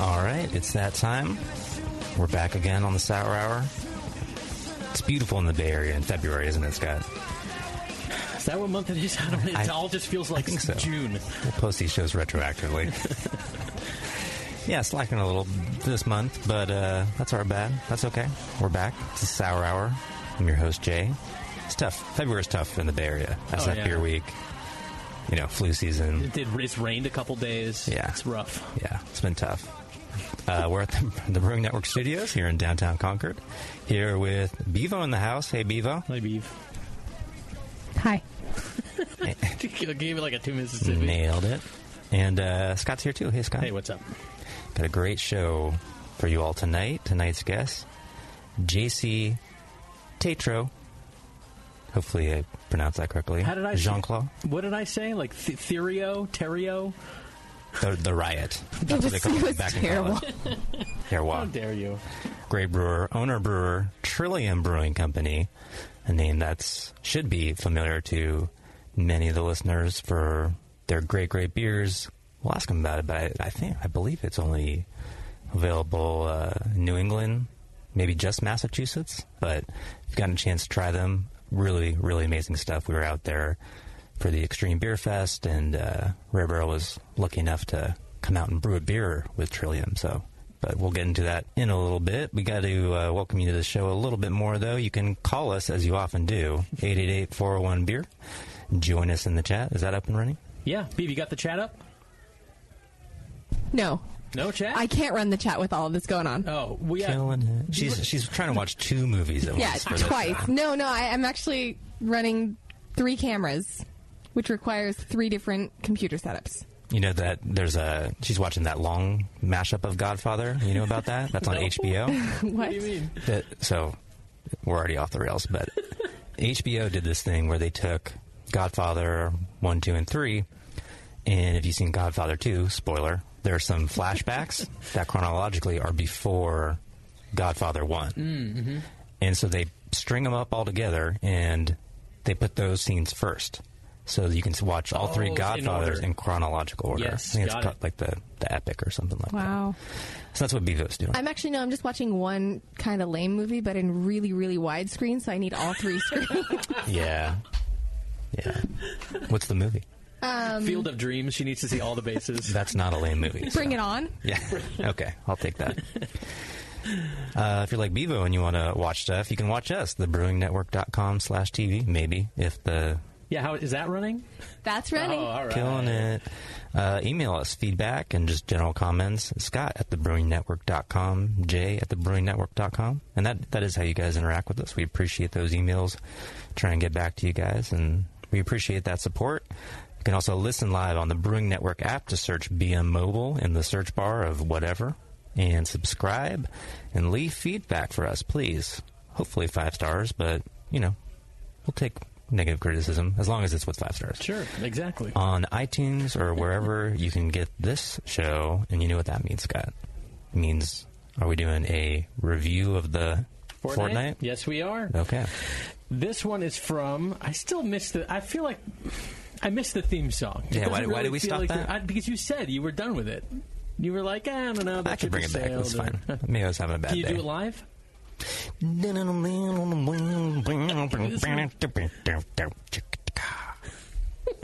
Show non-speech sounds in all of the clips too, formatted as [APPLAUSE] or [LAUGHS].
All right, it's that time. We're back again on the Sour Hour. It's beautiful in the Bay Area in February, isn't it, Scott? Is that what month it is? [LAUGHS] I don't know. It I- all just feels like so. June. We'll post these shows retroactively. [LAUGHS] yeah, slacking a little this month, but uh, that's our bad. That's okay. We're back. It's the Sour Hour. I'm your host, Jay. It's tough. February's tough in the Bay Area. That's Oh, that yeah. beer week. You know, flu season. It did. It's rained a couple days. Yeah. it's rough. Yeah, it's been tough. Uh, we're at the, [LAUGHS] the Brewing Network studios here in downtown Concord. Here with Bevo in the house. Hey, Bevo. Hi, Beeve. Hi. [LAUGHS] Gave it like a two Mississippi. Nailed it. And uh, Scott's here too. Hey, Scott. Hey, what's up? Got a great show for you all tonight. Tonight's guest, JC Tetreault. Hopefully, I pronounced that correctly. How did I? Jean Claude. What did I say? Like th- Therio, Terrio? The, the Riot. [LAUGHS] It That's was, what they call it it was back in terrible. college. How dare you? Great brewer, owner brewer, Trillium Brewing Company, a name that's should be familiar to many of the listeners for their great, great beers. We'll ask them about it, but I, I think I believe it's only available uh, in New England, maybe just Massachusetts. But if you've gotten a chance to try them, really, really amazing stuff. We were out there for the Extreme Beer Fest, and uh, Rare Barrel was lucky enough to come out and brew a beer with Trillium. So, but we'll get into that in a little bit. We got to uh, welcome you to the show a little bit more, though. You can call us as you often do, 888-401 beer. Join us in the chat. Is that up and running? Yeah, Beeve, you got the chat up? No, No chat? I can't run the chat with all of this going on. Oh, we got. Killing it. She's she's trying to watch two movies at yeah, once. Yeah, twice. show. No, no, I, I'm actually running three cameras, which requires three different computer setups. You know that there's a she's watching that long mashup of Godfather. You know about that? That's on [LAUGHS] No. HBO. What? [LAUGHS] What do you mean? that, so we're already off the rails, but [LAUGHS] HBO did this thing where they took Godfather one, two, and three, and if you've seen Godfather two, spoiler, there are some flashbacks that chronologically are before Godfather one, mm, mm-hmm. and so they string them up all together and they put those scenes first. So you can watch all three Oh, Godfathers order. in, chronological order. Yes, I think it's got called it. like the, the epic or something like that. Wow. So that's what Bevo's doing. I'm actually no. I'm just watching one kind of lame movie, but in really, really widescreen. So I need all three [LAUGHS] screens. Yeah. Yeah. What's the movie? Um, Field of Dreams. She needs to see all the bases. [LAUGHS] That's not a lame movie. so- Bring it on. Yeah. [LAUGHS] Okay. I'll take that. Uh, if you're like Bevo and you want to watch stuff, you can watch us, thebrewingnetwork.com slash TV, maybe, if the yeah, how is that running? That's running. Oh, all right. killing it. Uh, email us feedback and just general comments. Scott at thebrewingnetwork.com, Jay at thebrewingnetwork.com. And that, that is how you guys interact with us. We appreciate those emails. Try and get back to you guys, and we appreciate that support. You can also listen live on the Brewing Network app to search BM Mobile in the search bar of whatever and subscribe and leave feedback for us, please. Hopefully five stars, but, you know, we'll take negative criticism as long as it's with five stars Sure, exactly. on iTunes or wherever [LAUGHS] you can get this show, and you know what that means, Scott. It means are we doing a review of the Fortnight? Yes, we are. Okay. This one is from. I still miss the. I feel like I miss the theme song. It Yeah, why- doesn't why did we stop like that? I, because you said you were done with it. You were like, "Ah, I don't know. I can bring it back. That's fine. [LAUGHS] Maybe I was having a bad day. Can you day. do it live? [LAUGHS]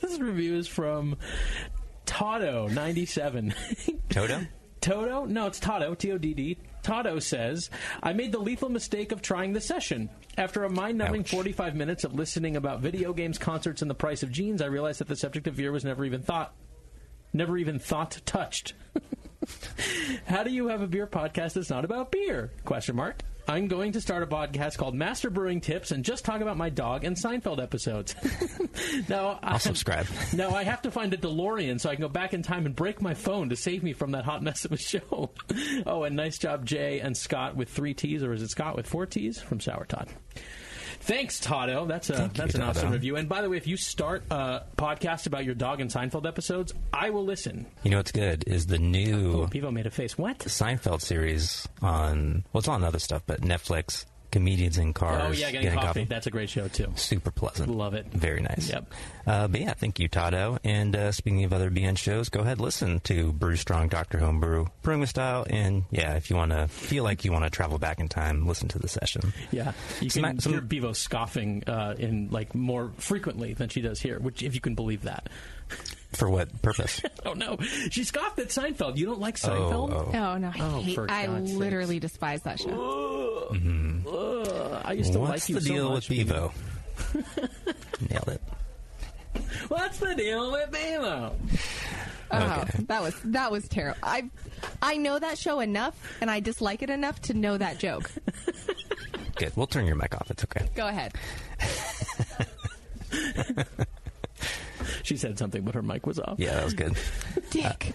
This review is from Toto ninety seven. Toto? Toto? No, it's Toto. T O D D. Toto says, I made the lethal mistake of trying the session. After a mind numbing 45 minutes of listening about video games, concerts, and the price of jeans, I realized that the subject of beer was never even thought. Never even thought touched. [LAUGHS] How do you have a beer podcast that's not about beer? Question mark. I'm going to start a podcast called Master Brewing Tips and just talk about my dog and Seinfeld episodes. [LAUGHS] now, I'll subscribe. [LAUGHS] Now I have to find a DeLorean so I can go back in time and break my phone to save me from that hot mess of a show. [LAUGHS] oh, and nice job, Jay and Scott with three T's, or is it Scott with four T's from Sour Todd? Thanks, Tado. That's a Thank you, that's an awesome review. And by the way, if you start a podcast about your dog and Seinfeld episodes, I will listen. You know what's good is the new Oh, Bevo made a face. What? The Seinfeld series on well, it's on other stuff, but Netflix. Comedians in cars. Oh yeah, getting, coffee. That's a great show too. super pleasant. Love it. Very nice. Yep. Uh, but yeah, thank you, Tado. And uh, speaking of other BN shows, go ahead listen to Brew Strong, Doctor Homebrew, Brewing with Style, and yeah, if you want to feel like you want to travel back in time, listen to the session. Yeah, you Some- can some- hear Bevo scoffing uh, in like more frequently than she does here, which if you can believe that. For what purpose? [LAUGHS] Oh no, she scoffed at Seinfeld. You don't like oh, Seinfeld? oh. Oh no, I, Oh, hate, for I God's literally despise that show. Ugh, I used to What's like you the so deal much, with Bevo? [LAUGHS] Nailed it. What's the deal with Bevo? Oh, Okay. that was that was terrible. I I know that show enough, and I dislike it enough to know that joke. [LAUGHS] Good. We'll turn your mic off. It's okay. Go ahead. [LAUGHS] She said something, but her mic was off. Yeah, that was good. Dick.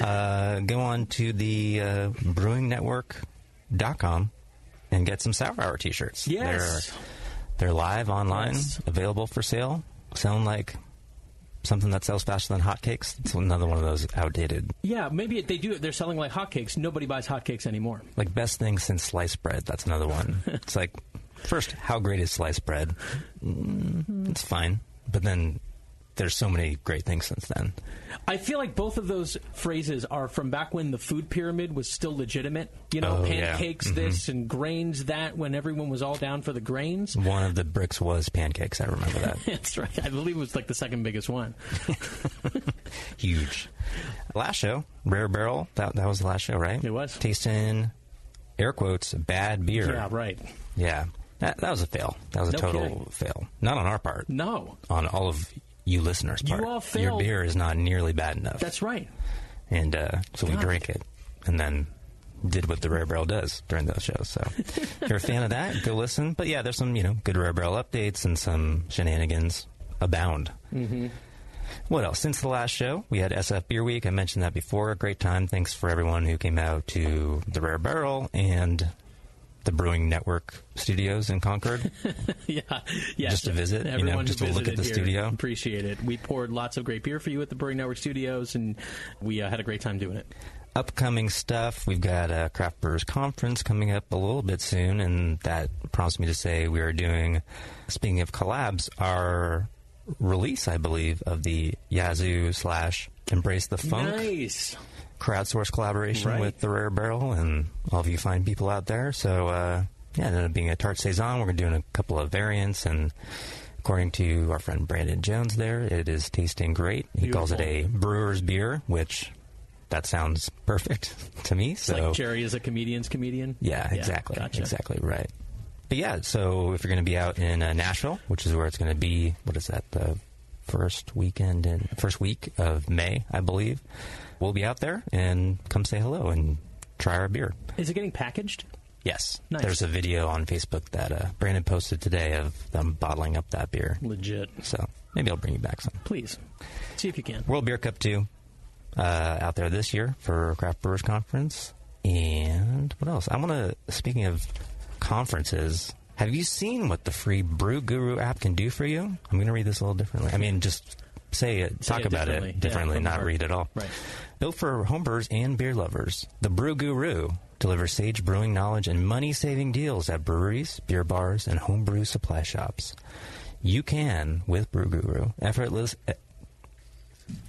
Uh, go on to the uh, brewingnetwork.com and get some Sour Hour t-shirts. Yes. They're, they're live online, Yes. available for sale. Sound like something that sells faster than hotcakes? It's another one of those outdated, Yeah, maybe they do. They're selling like hotcakes. Nobody buys hotcakes anymore. like best thing since sliced bread. That's another one. [LAUGHS] it's like, first, how great is sliced bread? Mm, it's fine. But then there's so many great things since then. I feel like both of those phrases are from back when the food pyramid was still legitimate. You know, Oh, yeah. pancakes mm-hmm. this and grains that when everyone was all down for the grains. One of the bricks was pancakes. I remember that. [LAUGHS] That's right. I believe it was like the second biggest one. [LAUGHS] huge. Last show, Rare Barrel. That that was the last show, right? It was. tasting air quotes bad beer. Yeah, right. Yeah. That, that was a fail. That was a No total kidding. fail. Not on our part. No, On all of you listeners' You part. all Your beer is not nearly bad enough. that's right. and uh, so we God. drank it, and then did what the Rare Barrel does during those shows. So if you're a fan of that, go listen. But yeah, there's some you know good Rare Barrel updates and some shenanigans abound. Mm-hmm. What else? Since the last show, we had SF Beer Week. I mentioned that before. A great time. Thanks for everyone who came out to the Rare Barrel and the Brewing Network studios in Concord. [LAUGHS] yeah, yes. Just to visit, you know, Everyone just to look at the here, studio. Appreciate it. We poured lots of great beer for you at the Brewing Network Studios, and we uh, had a great time doing it. upcoming stuff. We've got a craft brewers conference coming up a little bit soon, and that prompts me to say we are doing. Speaking of collabs, our release, I believe, of the Yazoo slash Embrace the Funk Nice. Crowdsource collaboration Right. with the Rare Barrel and all of you fine people out there. So uh, yeah, it ended up being a tart saison. We're doing a couple of variants and. According to our friend Brandon Jones, there it is tasting great. He calls it a brewer's beer, which that sounds perfect [LAUGHS] to me. It's so like Jerry is a comedian's comedian. yeah, exactly, gotcha. exactly right. But yeah, so if you're going to be out in uh, Nashville, which is where it's going to be, what is that? The first weekend in first week of May, I believe. We'll be out there and come say hello and try our beer. Is it getting packaged? Yes, Nice. there's a video on Facebook that uh, Brandon posted today of them bottling up that beer. Legit. So maybe I'll bring you back some. Please see if you can. World Beer Cup 2 uh, out there this year for Craft Brewers Conference. And what else? I want to, speaking of conferences, have you seen what the free Brew Guru app can do for you? I'm going to read this a little differently. I mean, just say it, Say talk it about differently. it differently, from the not heart. read at all. Right. Built for homebrewers and beer lovers, the Brew Guru delivers sage brewing knowledge and money-saving deals at breweries, beer bars, and homebrew supply shops. You can, with Brew Guru, effortless, eh,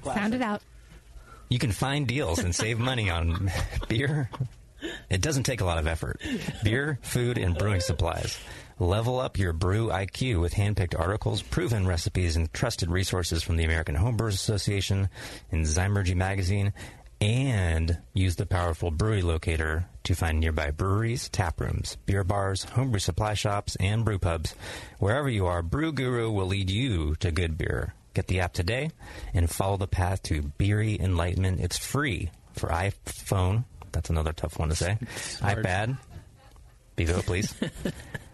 Sound it out. you can find deals and save money on [LAUGHS] beer. It doesn't take a lot of effort. Beer, food, and brewing supplies. Level up your brew IQ with handpicked articles, proven recipes, and trusted resources from the American Homebrewers Association and Zymurgy magazine. And use the powerful brewery locator to find nearby breweries, tap rooms, beer bars, homebrew supply shops, and brew pubs. Wherever you are, Brew Guru will lead you to good beer. Get the app today and follow the path to beery enlightenment. It's free for iPhone. That's another tough one to say. iPad, Bevo, please. [LAUGHS]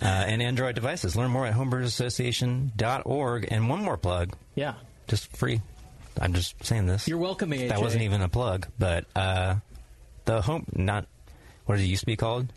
uh, and Android devices. Learn more at homebrewersassociation.org. And one more plug, Yeah. just free. I'm just saying this. You're welcome, AHA. That wasn't even a plug, but uh, the home not what did it used to be called?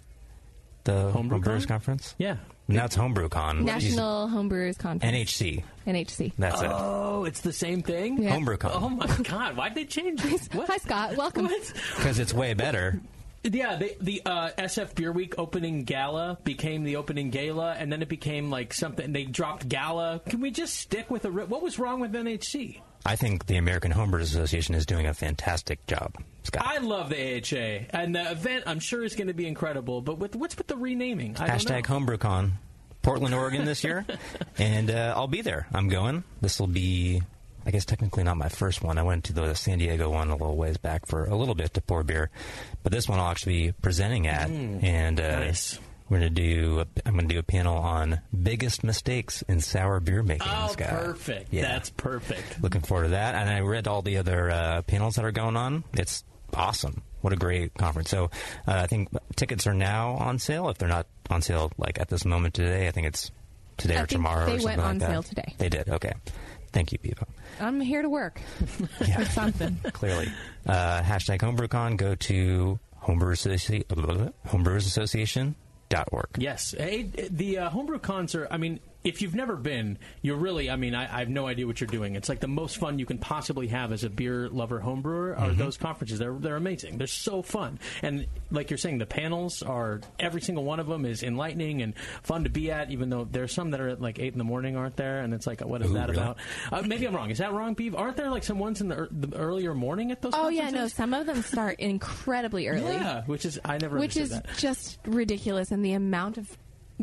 The Homebrew Homebrewers Con? Conference. Yeah. Now it's HomebrewCon. National Homebrewers Conference. NHC. NHC. That's Oh, it's the same thing? Yeah. it. HomebrewCon. Oh, my God. Why'd they change this? [LAUGHS] What? Hi, Scott. Welcome. Because it's way better. Yeah, the, the uh, SF Beer Week opening gala became the opening gala, and then it became like something. They dropped gala. Can we just stick with a? What was wrong with NHC? I think the American Homebrewers Association is doing a fantastic job. Scott. I love the AHA, and the event I'm sure is going to be incredible. But with what's with the renaming? I Hashtag. HomebrewCon, Portland, Oregon this year, [LAUGHS] and uh, I'll be there. I'm going. This will be, I guess, technically not my first one. I went to the San Diego one a little ways back for a little bit to pour beer, but this one I'll actually be presenting at, and uh, Mm. Nice. we're gonna do. A, I'm gonna do a panel on biggest mistakes in sour beer making. Oh, Scott. perfect. Yeah. That's perfect. Looking forward to that. And I read all the other uh, panels that are going on. It's awesome. What a great conference. So uh, I think tickets are now on sale. If they're not on sale like at this moment today, I think it's today I or think tomorrow they or something went like on that. sale today. They did. Okay. Thank you, Bevo. I'm here to work. [LAUGHS] Yeah. Or something. Clearly. Uh, hashtag HomebrewCon. Go to Homebrewers, Associ- Homebrewers Association.org. Yes, hey, the uh, homebrew cons are. I mean, if you've never been, you're really. I mean, I, I have no idea what you're doing. It's like the most fun you can possibly have as a beer lover homebrewer. Are those conferences? They're they're amazing. They're so fun, and like you're saying, the panels are every single one of them is enlightening and fun to be at. Even though there's some that are at like eight in the morning, aren't there? And it's like, what is Ooh, that really? about? Uh, maybe I'm wrong. Is that wrong, Beav? Aren't there like some ones in the, ear- the earlier morning at those? Oh yeah, no. Some of them start incredibly early, Yeah, which is I never which is that. just ridiculous, and the amount of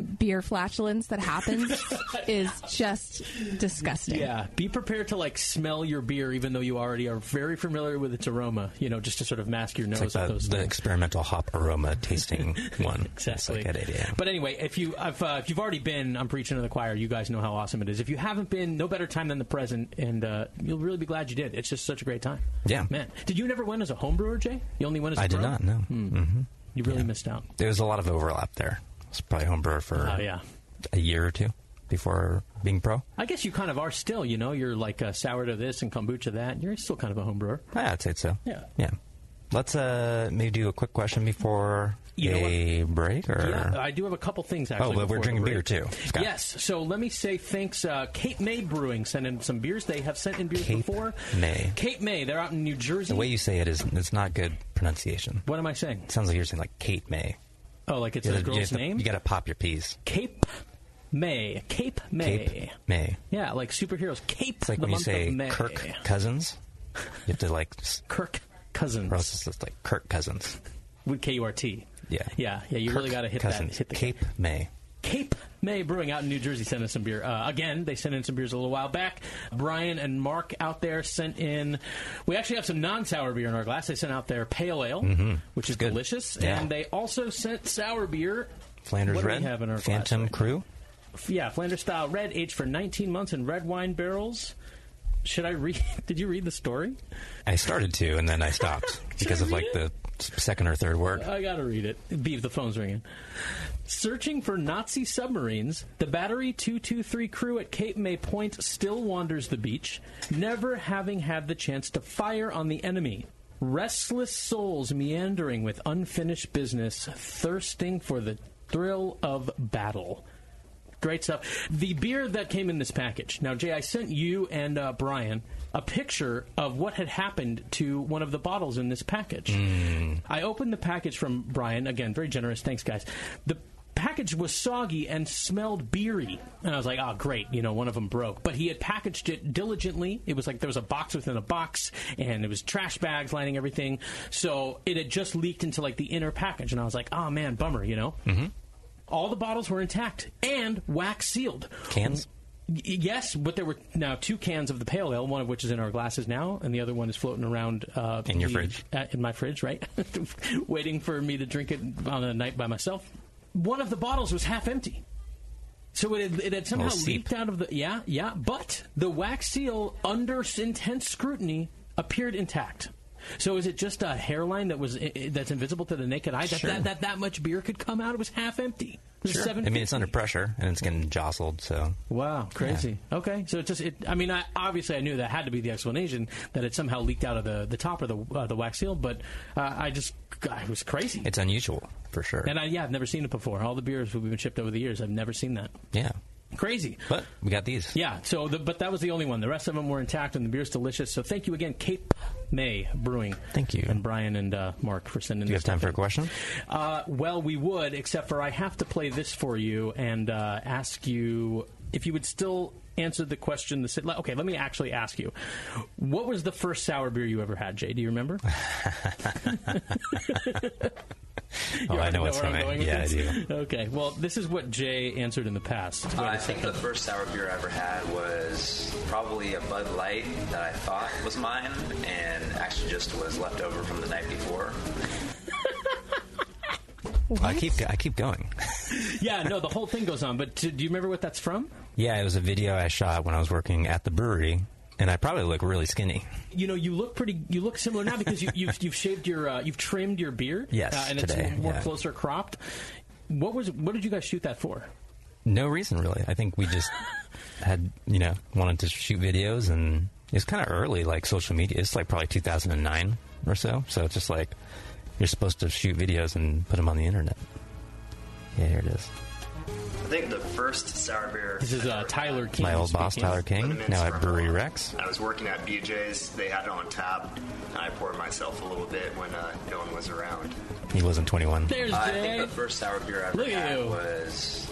beer flatulence that happens [LAUGHS] is just disgusting. Yeah, be prepared to like smell your beer, even though you already are very familiar with its aroma. You know, just to sort of mask your nose It's like the, those the experimental hop aroma tasting [LAUGHS] one. It's Exactly. like at 8 But anyway, if you if, uh, if you've already been, I'm preaching to the choir. You guys know how awesome it is. If you haven't been, no better time than the present, and uh, you'll really be glad you did. It's just such a great time. Yeah. man. Did you never win as a home brewer, Jay? You only went as a I did not, no. hmm You really missed out. There was a lot of overlap there. Was probably home brewer for Oh yeah. a year or two before being pro. I guess you kind of are still. You know, you're like uh, sourdough this and kombucha that. And You're still kind of a home brewer. Yeah, I'd say so. Yeah. Yeah. Let's uh, maybe do a quick question before You know a break, or Yeah, I do have a couple things actually. Oh, but we're drinking beer, too, Scott. Yes, so let me say thanks. Uh, Cape May Brewing sent in some beers. They have sent in beers Cape before. May. Cape May. They're out in New Jersey. the way you say it is it's not good pronunciation. what am I saying? It sounds like you're saying like Kate May. Oh, like it's You a gotta- you girl's to- name. You got to pop your P's. Cape May. Cape May. Cape May. Yeah, like superheroes. Cape. It's like when you say. Kirk Cousins. You have to like [LAUGHS] Kirk Cousins process this like Kirk Cousins. with K U R T. Yeah. Yeah, yeah. You Kirk really got to hit Cousins. that. Hit the Cape May. Cape May Brewing out in New Jersey sent us some beer. Uh, again, they sent in some beers a little while back. Brian and Mark out there sent in. We actually have some non-sour beer in our glass. They sent out their pale ale, which is good. delicious, Yeah. and they also sent sour beer. Flanders What do we Red. have in our Phantom glass Crew. Yeah, Flanders style red, aged for 19 months in red wine barrels. Should I read? [LAUGHS] Did you read the story? I started to, and then I stopped [LAUGHS] because of like the s- second or third word. I gotta read it. Beef, the phone's ringing. Searching for Nazi submarines, the Battery 223 crew at Cape May Point still wanders the beach, never having had the chance to fire on the enemy. Restless souls meandering with unfinished business, thirsting for the thrill of battle. Great stuff. The beer that came in this package. Now, Jay, I sent you and uh, Brian a picture of what had happened to one of the bottles in this package. I opened the package from Brian. Again, very generous. Thanks, guys. The package was soggy and smelled beery. And I was like, oh, great. You know, one of them broke. But he had packaged it diligently. It was like there was a box within a box, and it was trash bags lining everything. So it had just leaked into like the inner package. And I was like, oh, man, bummer, you know? Mm-hmm. All the bottles were intact and wax sealed. Cans. Yes, but there were now two cans of the pale ale, one of which is in our glasses now, and the other one is floating around uh, In your the- fridge. uh, in my fridge, right? [LAUGHS] Waiting for me to drink it on a night by myself. One of the bottles was half empty. So it had, it had somehow leaked out of the yeah yeah, but the wax seal under intense scrutiny appeared intact. So is it just a hairline that was that's invisible to the naked eye? That, Sure. that, that that much beer could come out? It was half empty. Was Sure. I mean, it's under pressure and it's getting jostled, so Wow, crazy. Okay, so it just it. I mean, I, obviously, I knew that had to be the explanation that it somehow leaked out of the, the top of the uh, the wax seal, but uh, I just God, it was crazy. it's unusual for sure. and I, yeah, I've never seen it before. All the beers we've been shipped over the years, I've never seen that. yeah. Crazy. But we got these. Yeah, so the, but that was the only one. The rest of them were intact, and the beer's delicious. So thank you again, Cape May Brewing. Thank you. and Brian and uh, Mark for sending. Do you this have time for a question? Uh, well, we would, except for I have to play this for you and uh, ask you if you would still answer the question. The si- okay, let me actually ask you: What was the first sour beer you ever had, Jay? Do you remember? [LAUGHS] [LAUGHS] Oh, I know what's where coming. going with Yeah, I do. Okay, well, this is what Jay answered in the past. I think the first sour beer I ever had was probably a Bud Light that I thought was mine, and actually just was left over from the night before. [LAUGHS] I keep I keep going. [LAUGHS] yeah, no, the whole thing goes on. But do do you remember what that's from? Yeah, it was a video I shot when I was working at the brewery, and I probably look really skinny. You know, you look pretty. You look similar now because you, you've you've shaved your uh, you've trimmed your beard. [LAUGHS] Yes, uh, and today, it's more yeah. closer cropped. What was what did you guys shoot that for? No reason really. I think we just had you know wanted to shoot videos, and it's kind of early, like social media. It's like probably 2009 or so. So it's just like you're supposed to shoot videos and put them on the internet. Yeah, here it is. I think the first sour beer. This is I uh, Tyler King. My old boss. Tyler King, now at Brewery Vermont. Rex. I was working at BJ's. They had it on tap, I poured myself a little bit when uh, no one was around. He wasn't 21. There's I Jay. think the first sour beer I ever Look had you. was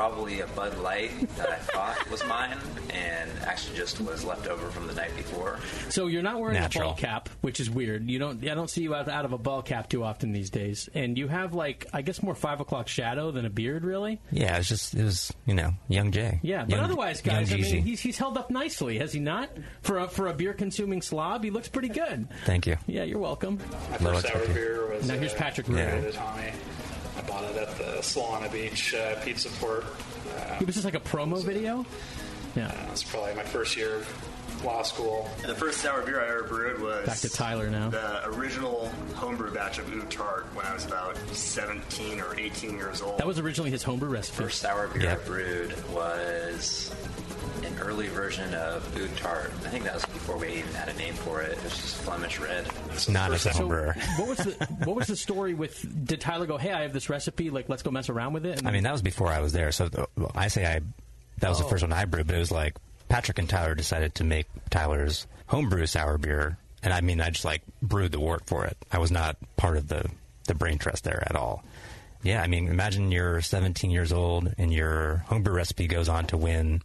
probably a Bud Light that I thought was mine, and actually just was left over from the night before. So you're not wearing Natural. a ball cap, which is weird. You don't. I don't see you out, out of a ball cap too often these days. And you have like I guess more five o'clock shadow than a beard, really. Yeah, it's just it was you know young Jay. Yeah, but Young- otherwise, guys, I mean, he's he's held up nicely, has he not? For a for a beer consuming slob, he looks pretty good. Thank you. Yeah, you're welcome. My first sour beer was Now here's uh, Patrick Yeah. Tommy. I bought it at the Solana Beach uh, Pizza Port. Uh, Was this like a promo video? Yeah. it was probably my first year of law school. The first sour beer I ever brewed was Back to Tyler now. The original homebrew batch of Oude Tart when I was about 17 or 18 years old. That was originally his homebrew recipe. First sour beer Yep. I brewed was an early version of Oude Tart. I think that was before we even had a name for it. It was just Flemish Red. It's not as a So, home brewer. what was the what was the story with? Did Tyler go, "Hey, I have this recipe. Like, let's go mess around with it"? And I mean, that was before I was there. So I say I that was the oh. first one I brewed, but it was like Patrick and Tyler decided to make Tyler's homebrew sour beer, and I mean, I just like brewed the wort for it. I was not part of the the brain trust there at all. Yeah, I mean, imagine you're 17 years old and your homebrew recipe goes on to win.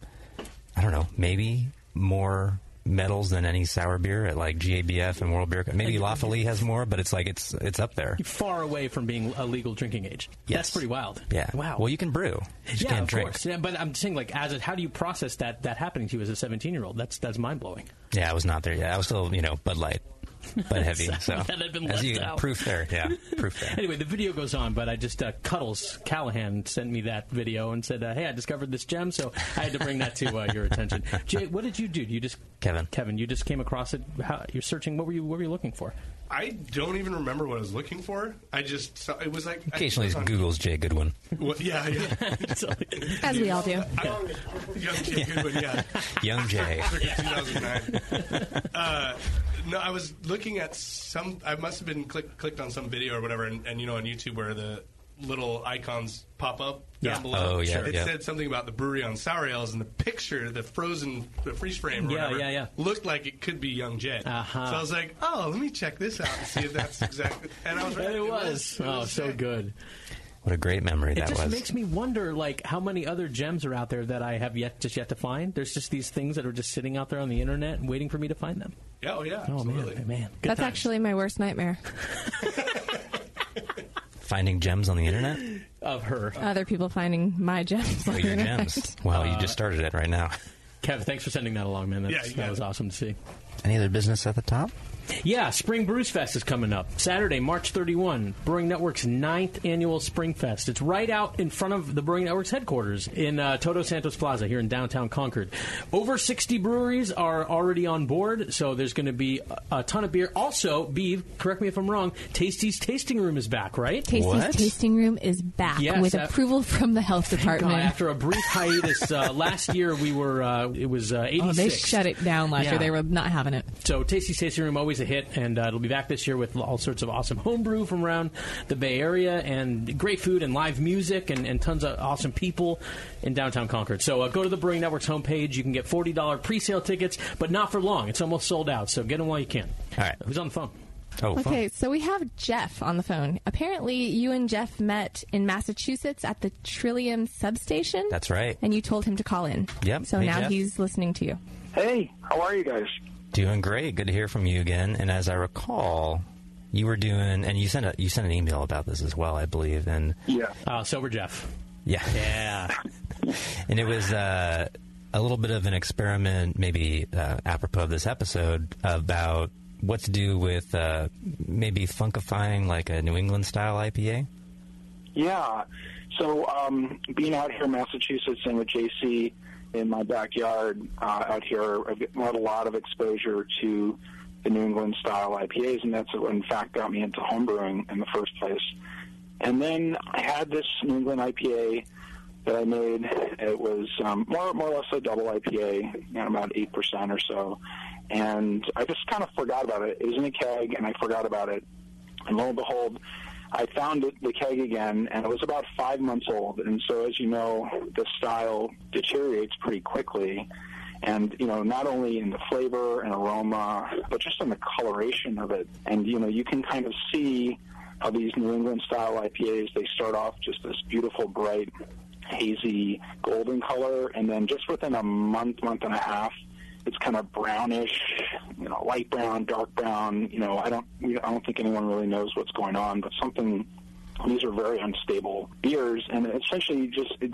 I don't know, maybe more medals than any sour beer at like GABF and World Beer. Cup. Maybe La Folie has more, but it's like it's it's up there. far away from being a legal drinking age. Yes. That's pretty wild. Yeah. Wow. Well, you can brew. You yeah, of drink. course. Yeah, but I'm saying, like, as a, how do you process that that happening to you as a 17 year old? That's that's mind blowing. Yeah, I was not there yet. I was still, you know, Bud Light, [LAUGHS] Bud Heavy. So That had been as left you out. proof there, yeah, proof there. [LAUGHS] Anyway, the video goes on, but I just uh, Cuddles Callahan sent me that video and said, uh, "Hey, I discovered this gem, so I had to bring that to uh, your attention." [LAUGHS] Jay, what did you do? You just Kevin. Kevin, you just came across it. How, you're searching. What were you? What were you looking for? I don't even remember what I was looking for. I just saw, it was like Occasionally, think was on- Google's Jay Goodwin. What, yeah, yeah. So- As we all do. I, young Jay Goodwin, yeah. Young Jay. 2009. Uh, no, I was looking at some. I must have been click, clicked on some video or whatever, and, and you know on YouTube where the little icons pop up Yeah. down below. Oh, yeah, It yeah. said something about the brewery on sour ales, and the picture, the frozen, the freeze frame, or Yeah, whatever, yeah, yeah. looked like it could be Young Jay. Uh-huh. So I was like, oh, let me check this out and see if that's exactly. [LAUGHS] And I was right. And it was. Oh, was so sick. good. What a great memory It that just was. makes me wonder, like, how many other gems are out there that I have yet just yet to find. There's just these things that are just sitting out there on the internet and waiting for me to find them. Yeah, oh yeah, Oh absolutely. man, man, good That's times. actually my worst nightmare. [LAUGHS] Finding gems on the internet. of her. Other people finding my gems. Oh, on your the internet. gems. Well, you just uh, started it right now. Kev, thanks for sending that along, man. That's, Yeah, that was it. awesome to see. Any other business at the top? Yeah, Spring Brews Fest is coming up Saturday, March 31. Brewing Network's ninth annual Spring Fest. It's right out in front of the Brewing Network's headquarters in uh, Todos Santos Plaza here in downtown Concord. Over 60 breweries are already on board, so there's going to be a, a ton of beer. Also, Beeve, correct me if I'm wrong, Tasty's Tasting Room is back, right? Tasty's tasting room is back Yes, with uh, approval from the health God, department. after a brief hiatus uh, last year, we were uh, it was uh, 86. Oh, they shut it down last Yeah. year. They were not having it. So Tasty Tasting Room always a hit, and uh, it'll be back this year with all sorts of awesome homebrew from around the Bay Area, and great food and live music, and, and tons of awesome people in downtown Concord. So uh, go to the Brewing Network's homepage. You can get forty dollar pre-sale tickets, but not for long. It's almost sold out. So get them while you can. All right. Who's on the phone? Oh, Okay, so we have Jeff on the phone. Apparently, you and Jeff met in Massachusetts at the Trillium substation. That's right. And you told him to call in. Yep. So Hey, now Jeff. he's listening to you. Hey, how are you guys? Doing great. Good to hear from you again. And as I recall, you were doing, and you sent a you sent an email about this as well, I believe. And Yeah. Uh, Sober Jeff. yeah, Yeah. [LAUGHS] and it was uh, a little bit of an experiment, maybe uh, apropos of this episode, about what to do with uh, maybe funkifying like a New England style IPA. Yeah. So, um, being out here in Massachusetts and with JC in my backyard uh, out here, I've had a lot of exposure to the New England style IPAs, and that's what in fact got me into homebrewing in the first place. And then I had this New England IPA that I made. It was um, more more or less a double IPA, you know, about eight percent or so. And I just kind of forgot about it. It was in a keg, and I forgot about it. And lo and behold, I found it, the keg again, and it was about five months old. And so, as you know, the style deteriorates pretty quickly. And, you know, not only in the flavor and aroma, but just in the coloration of it. And, you know, you can kind of see how these New England style IPAs, they start off just this beautiful, bright, hazy golden color. And then just within a month, month and a half, it's kind of brownish, you know, light brown, dark brown. You know, I don't, I don't think anyone really knows what's going on, but something. These are very unstable beers, and essentially just it,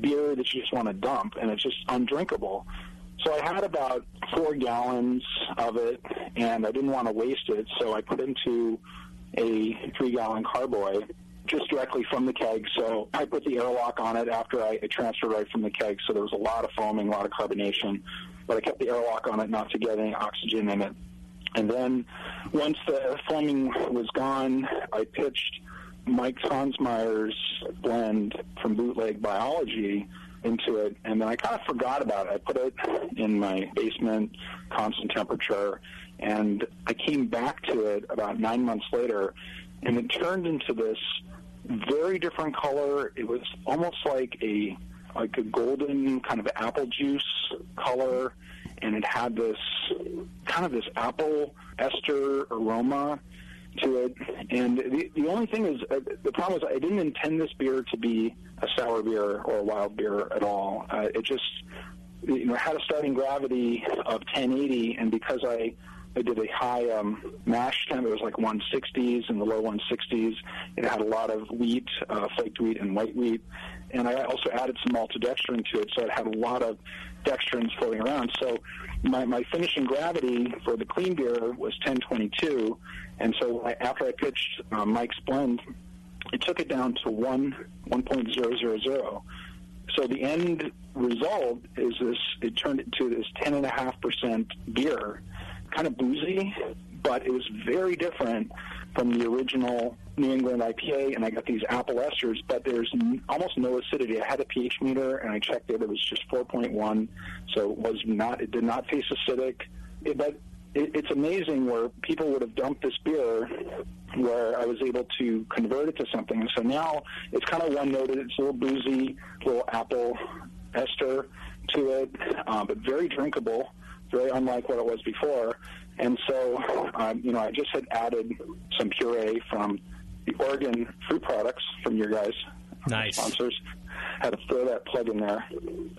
beer that you just want to dump, and it's just undrinkable. So I had about four gallons of it, and I didn't want to waste it, so I put into a three-gallon carboy just directly from the keg. So I put the airlock on it after I transferred right from the keg. So there was a lot of foaming, a lot of carbonation, but I kept the airlock on it not to get any oxygen in it. And then once the foaming was gone, I pitched Mike Tonsmeire's blend from Bootleg Biology into it, and then I kind of forgot about it. I put it in my basement, constant temperature, and I came back to it about nine months later, and it turned into this very different color. It was almost like a like a golden kind of apple juice color, and it had this kind of this apple ester aroma to it. And the, the only thing is, uh, the problem is, I didn't intend this beer to be a sour beer or a wild beer at all. Uh, it just, you know, had a starting gravity of 1080, and because I I did a high um, mash temp. It was like 160s and the low 160s. It had a lot of wheat, uh, flaked wheat, and white wheat. And I also added some maltodextrin to it, so it had a lot of dextrins floating around. So my, my finishing gravity for the clean beer was 1022. And so I, after I pitched uh, Mike's blend, it took it down to 1, 1.000. So the end result is this, it turned into this 10.5% beer kind of boozy, but it was very different from the original New England IPA, and I got these apple esters, but there's n- almost no acidity. I had a pH meter, and I checked it; it was just 4.1, so it was not. It did not taste acidic, It- but it, it's amazing where people would have dumped this beer, where I was able to convert it to something. And so now it's kind of one noted. It's a little boozy, little apple ester to it, uh, but very drinkable very unlike what it was before. And so, um, you know, I just had added some puree from the Oregon fruit products from your guys, Nice. sponsors. Had to throw that plug in there.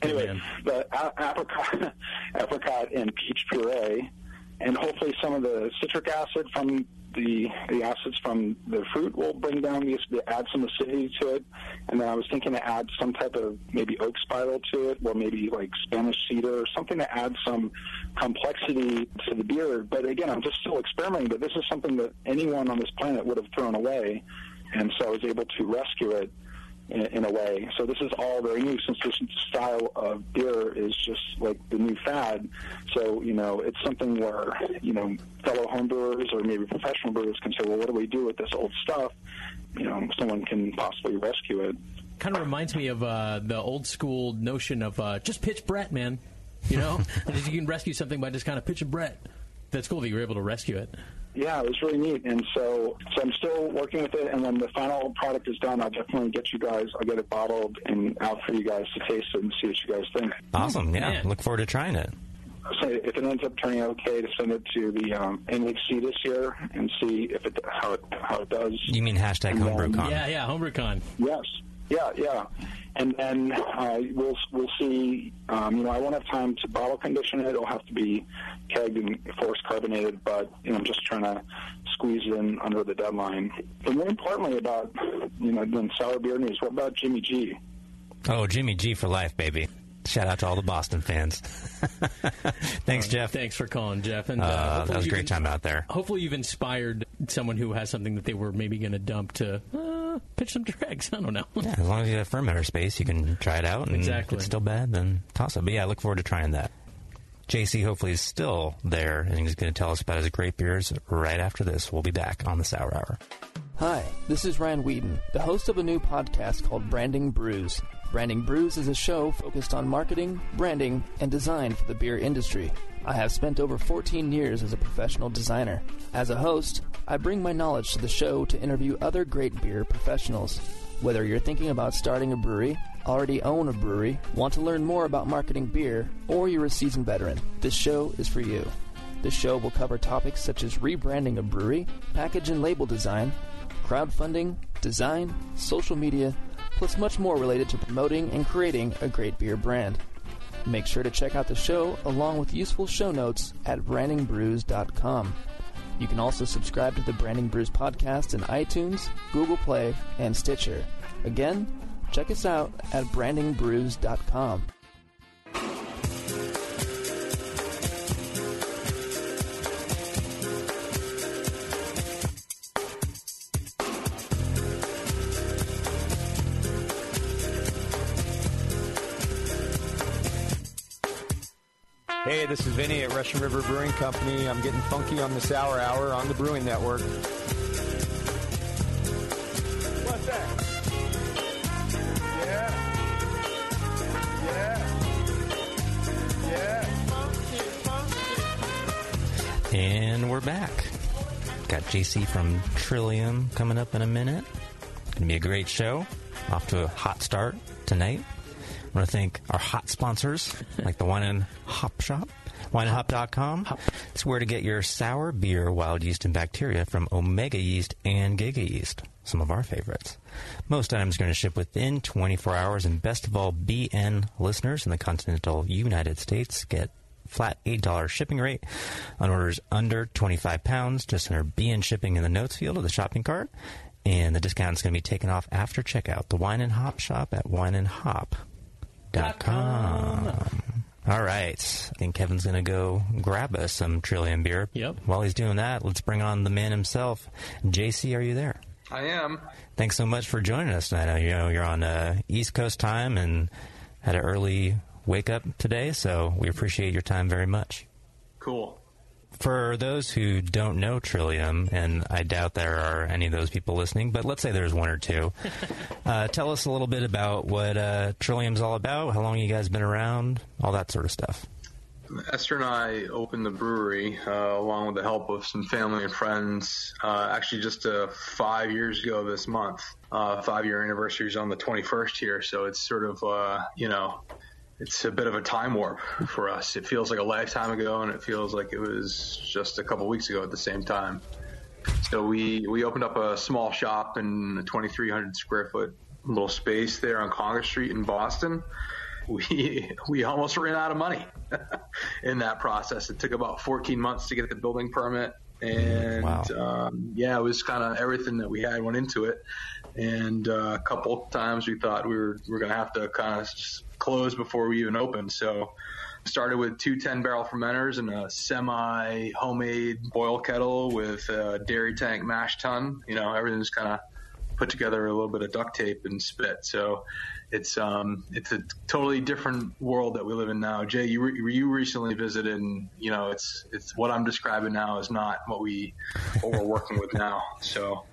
Anyway, man. the a- apricot, [LAUGHS] apricot and peach puree, and hopefully some of the citric acid from the the acids from the fruit will bring down the the add some acidity to it, and then I was thinking to add some type of maybe oak spiral to it, or maybe like Spanish cedar, or something to add some complexity to the beer. But again, I'm just still experimenting. But this is something that anyone on this planet would have thrown away, and so I was able to rescue it in, in a way. So this is all very new since this style of beer is just like the new fad. So, you know, it's something where, you know, fellow homebrewers or maybe professional brewers can say, well, what do we do with this old stuff? You know, someone can possibly rescue it. Kind of reminds me of uh, the old school notion of uh, just pitch Brett, man. You know, [LAUGHS] you can rescue something by just kind of pitching Brett. That's cool that you were able to rescue it. Yeah, it was really neat, and so so I'm still working with it. And when the final product is done, I'll definitely get you guys. I'll get it bottled and out for you guys to taste it and see what you guys think. Awesome. Yeah. Look forward to trying it. So if it ends up turning out okay, to send it to the um, NHC this year and see if it how it how it does. You mean hashtag HomebrewCon? Yeah, yeah, HomebrewCon. Yes. Yeah, yeah. And then uh, we'll we'll see. Um, you know, I won't have time to bottle condition it. It'll have to be kegged and force carbonated. But you know, I'm just trying to squeeze in under the deadline. And more importantly, about you know, doing sour beer news. What about Jimmy G? Oh, Jimmy G for life, baby. Shout out to all the Boston fans. [LAUGHS] Thanks, Jeff. Thanks for calling, Jeff. And uh, Uh, that was a great time out there. Hopefully, you've inspired someone who has something that they were maybe going to dump to uh, [LAUGHS] pitch some dregs. I don't know. Yeah, [LAUGHS] as long as you have fermenter space, you can try it out. And Exactly. If it's still bad, then toss it. But yeah, I look forward to trying that. JC hopefully is still there, and he's going to tell us about his great beers right after this. We'll be back on the Sour Hour. Hi, this is Ryan Wheaton, the host of a new podcast called Branding Brews. Branding Brews is a show focused on marketing, branding, and design for the beer industry. I have spent over 14 years as a professional designer. As a host, I bring my knowledge to the show to interview other great beer professionals. Whether you're thinking about starting a brewery, already own a brewery, want to learn more about marketing beer, or you're a seasoned veteran, this show is for you. This show will cover topics such as rebranding a brewery, package and label design, crowdfunding, design, social media, plus much more related to promoting and creating a great beer brand. Make sure to check out the show along with useful show notes at brandingbrews.com. You can also subscribe to the Branding Brews podcast in iTunes, Google Play, and Stitcher. Again, check us out at brandingbrews.com. Hey, this is Vinny at Russian River Brewing Company. I'm getting funky on the Sour Hour on the Brewing Network. What's that? Yeah. Yeah. Yeah. And we're back. Got JC from Trillium coming up in a minute. Going to be a great show. Off to a hot start tonight. I want to thank our hot sponsors, [LAUGHS] like the Wine and Hop Shop, wineandhop.com. It's where to get your sour beer, wild yeast, and bacteria from Omega Yeast and Giga Yeast, some of our favorites. Most items are going to ship within 24 hours, and best of all, BN listeners in the continental United States get flat $8 shipping rate on orders under 25 pounds. Just enter BN shipping in the notes field of the shopping cart. And the discount is going to be taken off after checkout. The Wine and Hop shop at wineandhop.com. All right. I think Kevin's going to go grab us some Trillium beer. Yep. While he's doing that, let's bring on the man himself. JC, are you there? I am. Thanks so much for joining us tonight. I you know you're on uh, East Coast time and had an early wake up today, so we appreciate your time very much. Cool. For those who don't know Trillium, and I doubt there are any of those people listening, but let's say there's one or two, [LAUGHS] uh, tell us a little bit about what uh, Trillium's all about, how long you guys been around, all that sort of stuff. Esther and I opened the brewery uh, along with the help of some family and friends. Uh, actually, just uh, five years ago this month. Uh, five year anniversary is on the 21st here, so it's sort of uh, you know, it's a bit of a time warp for us. It feels like a lifetime ago, and it feels like it was just a couple weeks ago at the same time. So we we opened up a small shop in a 2,300 square foot little space there on Congress Street in Boston we [LAUGHS] we almost ran out of money [LAUGHS] in that process. It took about 14 months to get the building permit. and Wow. um, yeah, it was kind of everything that we had went into it. And uh, a couple times we thought we were we are gonna have to kind of close before we even opened. So started with two 10 barrel fermenters and a semi homemade boil kettle with a dairy tank mash tun. You know, everything's kind of put together a little bit of duct tape and spit. So it's um it's a totally different world that we live in now. Jay, you re- you recently visited, and you know it's it's what I'm describing now is not what we what we're working with now. So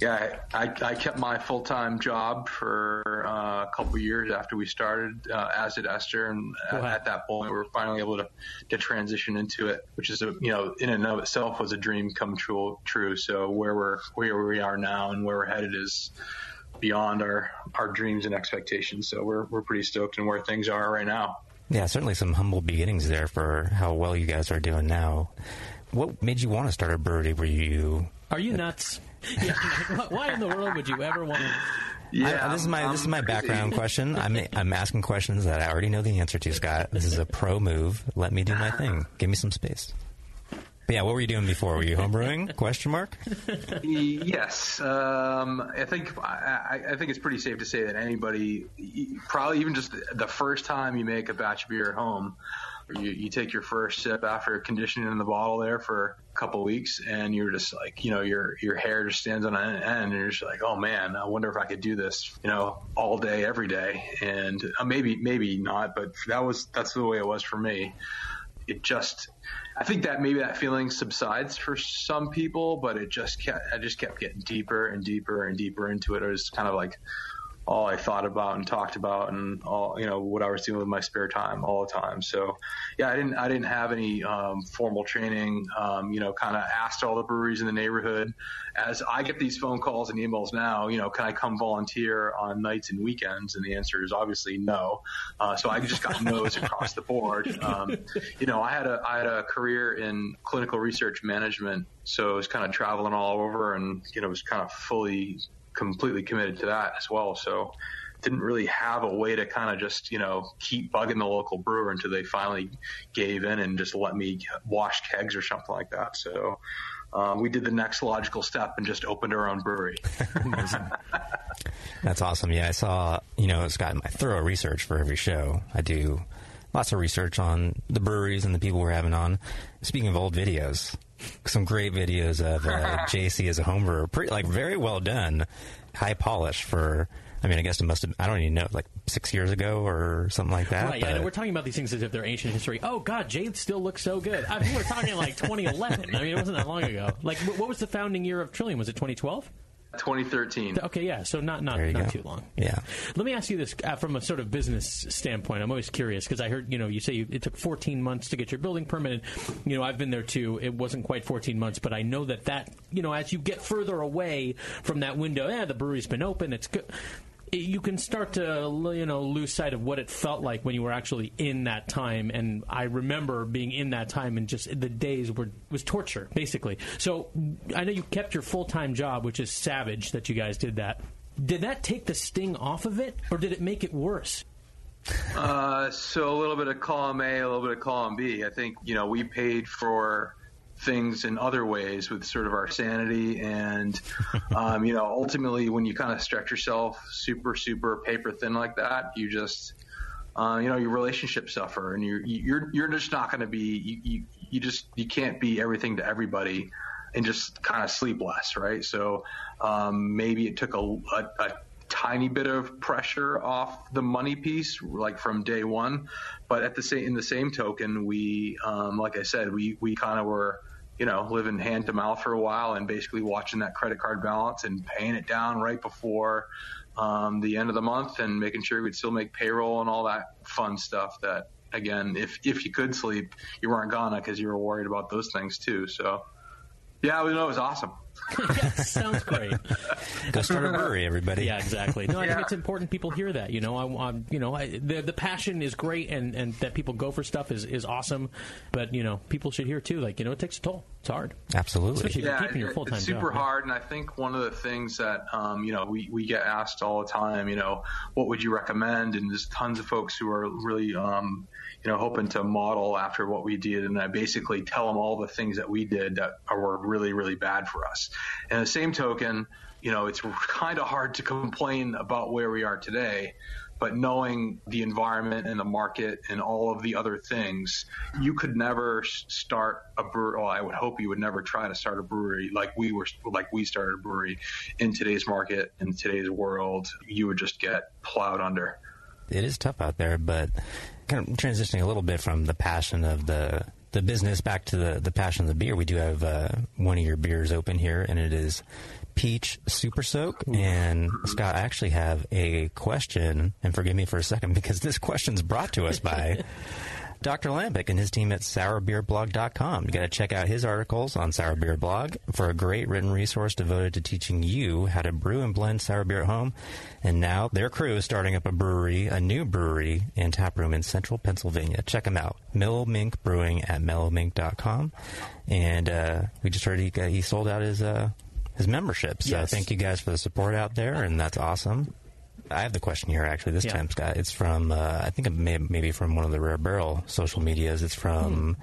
yeah, I, I kept my full time job for uh, a couple years after we started, uh, as did Esther, and at, at that point we were finally able to to transition into it, which is a you know in and of itself was a dream come true. True. So where we're where we are now and where we're headed is beyond our our dreams and expectations. So we're we're pretty stoked in where things are right now. Yeah, certainly some humble beginnings there for how well you guys are doing now. What made you want to start a brewery? Were you Are you nuts? [LAUGHS] Yeah, why in the world would you ever want to? I- this is my this is my background question. I'm I'm asking questions that I already know the answer to, Scott. This is a pro move. Let me do my thing. Give me some space. But yeah, what were you doing before? Were you homebrewing? [LAUGHS] Question mark. yes, um, I think I, I think it's pretty safe to say that anybody, probably even just the first time you make a batch of beer at home, you, you take your first sip after conditioning in the bottle there for a couple weeks, and you're just like, you know, your your hair just stands on end, and you're just like, oh man, I wonder if I could do this, you know, all day, every day, and uh, maybe maybe not, but that was that's the way it was for me. It just I think that maybe that feeling subsides for some people, but it just kept, I just kept getting deeper and deeper and deeper into it. It was kind of like all I thought about and talked about and all, you know, what I was doing with my spare time all the time. So yeah, I didn't, I didn't have any, um, formal training, um, you know, kind of asked all the breweries in the neighborhood as I get these phone calls and emails now, you know, can I come volunteer on nights and weekends? And the answer is obviously no. Uh, so I just got no's across the board. Um, you know, I had a, I had a career in clinical research management. So I was kind of traveling all over and, you know, was kind of fully completely committed to that as well. So didn't really have a way to kind of just, you know, keep bugging the local brewer until they finally gave in and just let me wash kegs or something like that. So um, we did the next logical step and just opened our own brewery. [LAUGHS] That's awesome. Yeah, I saw, you know, Scott, my thorough research for every show. I do lots of research on the breweries and the people we're having on. Speaking of old videos, some great videos of uh, [LAUGHS] JC as a home brewer. Pretty, like, very well done. High polish for, I mean, I guess it must have, I don't even know, like six years ago or something like that. Right, yeah, we're talking about these things as if they're ancient history. Oh God, Jade still looks so good. I mean, we're talking like 2011. I mean, it wasn't that long ago. Like, what was the founding year of Trillium? Was it 2012? 2013. Okay, yeah, so not not not go. too long. Yeah. Let me ask you this uh, from a sort of business standpoint. I'm always curious because I heard you know you say you, it took 14 months to get your building permit. And, you know I've been there too. It wasn't quite 14 months, but I know that that you know as you get further away from that window, yeah, the brewery's been open. It's good. You can start to you know lose sight of what it felt like when you were actually in that time. And I remember being in that time and just the days were was torture basically. So I know you kept your full time job, which is savage that you guys did that. Did that take the sting off of it, or did it make it worse? Uh, so a little bit of column A, a little bit of column B. I think you know we paid for things in other ways with sort of our sanity and [LAUGHS] um, you know ultimately when you kind of stretch yourself super super paper thin like that you just uh, you know your relationships suffer and you're you're you're just not going to be you, you you just you can't be everything to everybody and just kind of sleep less right so um, maybe it took a, a, a tiny bit of pressure off the money piece, like from day one. But at the same, in the same token, we, um, like I said, we, we kind of were, you know, living hand to mouth for a while and basically watching that credit card balance and paying it down right before, um, the end of the month and making sure we'd still make payroll and all that fun stuff that, again, if, if you could sleep, you weren't gonna because you were worried about those things too. So, yeah, we know it was awesome. Yes, [LAUGHS] sounds great. Go start a brewery, everybody. Yeah, exactly. No, I think it's important people hear that. You know, I, I'm, you know, I, the the passion is great, and, and that people go for stuff is, is awesome. But you know, people should hear too. Like, you know, it takes a toll. It's hard, Absolutely. especially if you're Yeah, keeping your full time it's job. super yeah. hard, and I think one of the things that um, you know we, we get asked all the time, you know, what would you recommend? And there's tons of folks who are really um, you know hoping to model after what we did, and I basically tell them all the things that we did that were really really bad for us. And the same token, you know, it's kind of hard to complain about where we are today. But knowing the environment and the market and all of the other things, you could never start a brewery. Well, I would hope you would never try to start a brewery like we were, like we started a brewery in today's market, in today's world. You would just get plowed under. it is tough out there, but kind of transitioning a little bit from the passion of the the business back to the the passion of the beer. We do have uh, one of your beers open here, and it is peach super soak. And Scott, I actually have a question, and forgive me for a second because this question's brought to us by. [LAUGHS] Dr. Lambic and his team at sourbeerblog.com. You got to check out his articles on Sour Beer Blog for a great written resource devoted to teaching you how to brew and blend sour beer at home. And now their crew is starting up a brewery, a new brewery and tap room in central Pennsylvania. Check them out. Mellow Mink Brewing at mellowmink.com. And uh, we just heard he, got, he sold out his uh, his membership. So Yes. thank you guys for the support out there, and that's awesome. I have the question here actually this Yeah. time, Scott. It's from uh, I think it may, maybe from one of the Rare Barrel social medias. It's from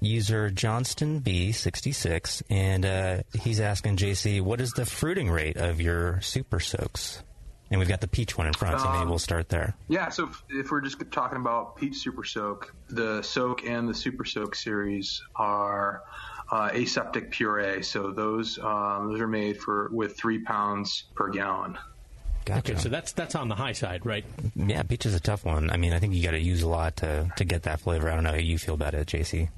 user Johnston B sixty six, and uh, he's asking JC, what is the fruiting rate of your super soaks? And we've got the peach one in front, so maybe Um, we'll start there. Yeah, so if, if we're just talking about Peach Super Soak, the Soak and the Super Soak series are uh, aseptic puree. So those um, those are made for with three pounds per gallon. Gotcha. Okay, so that's that's on the high side, right? Yeah, peach is a tough one. I mean, I think you got to use a lot to to get that flavor. I don't know how you feel about it, JC.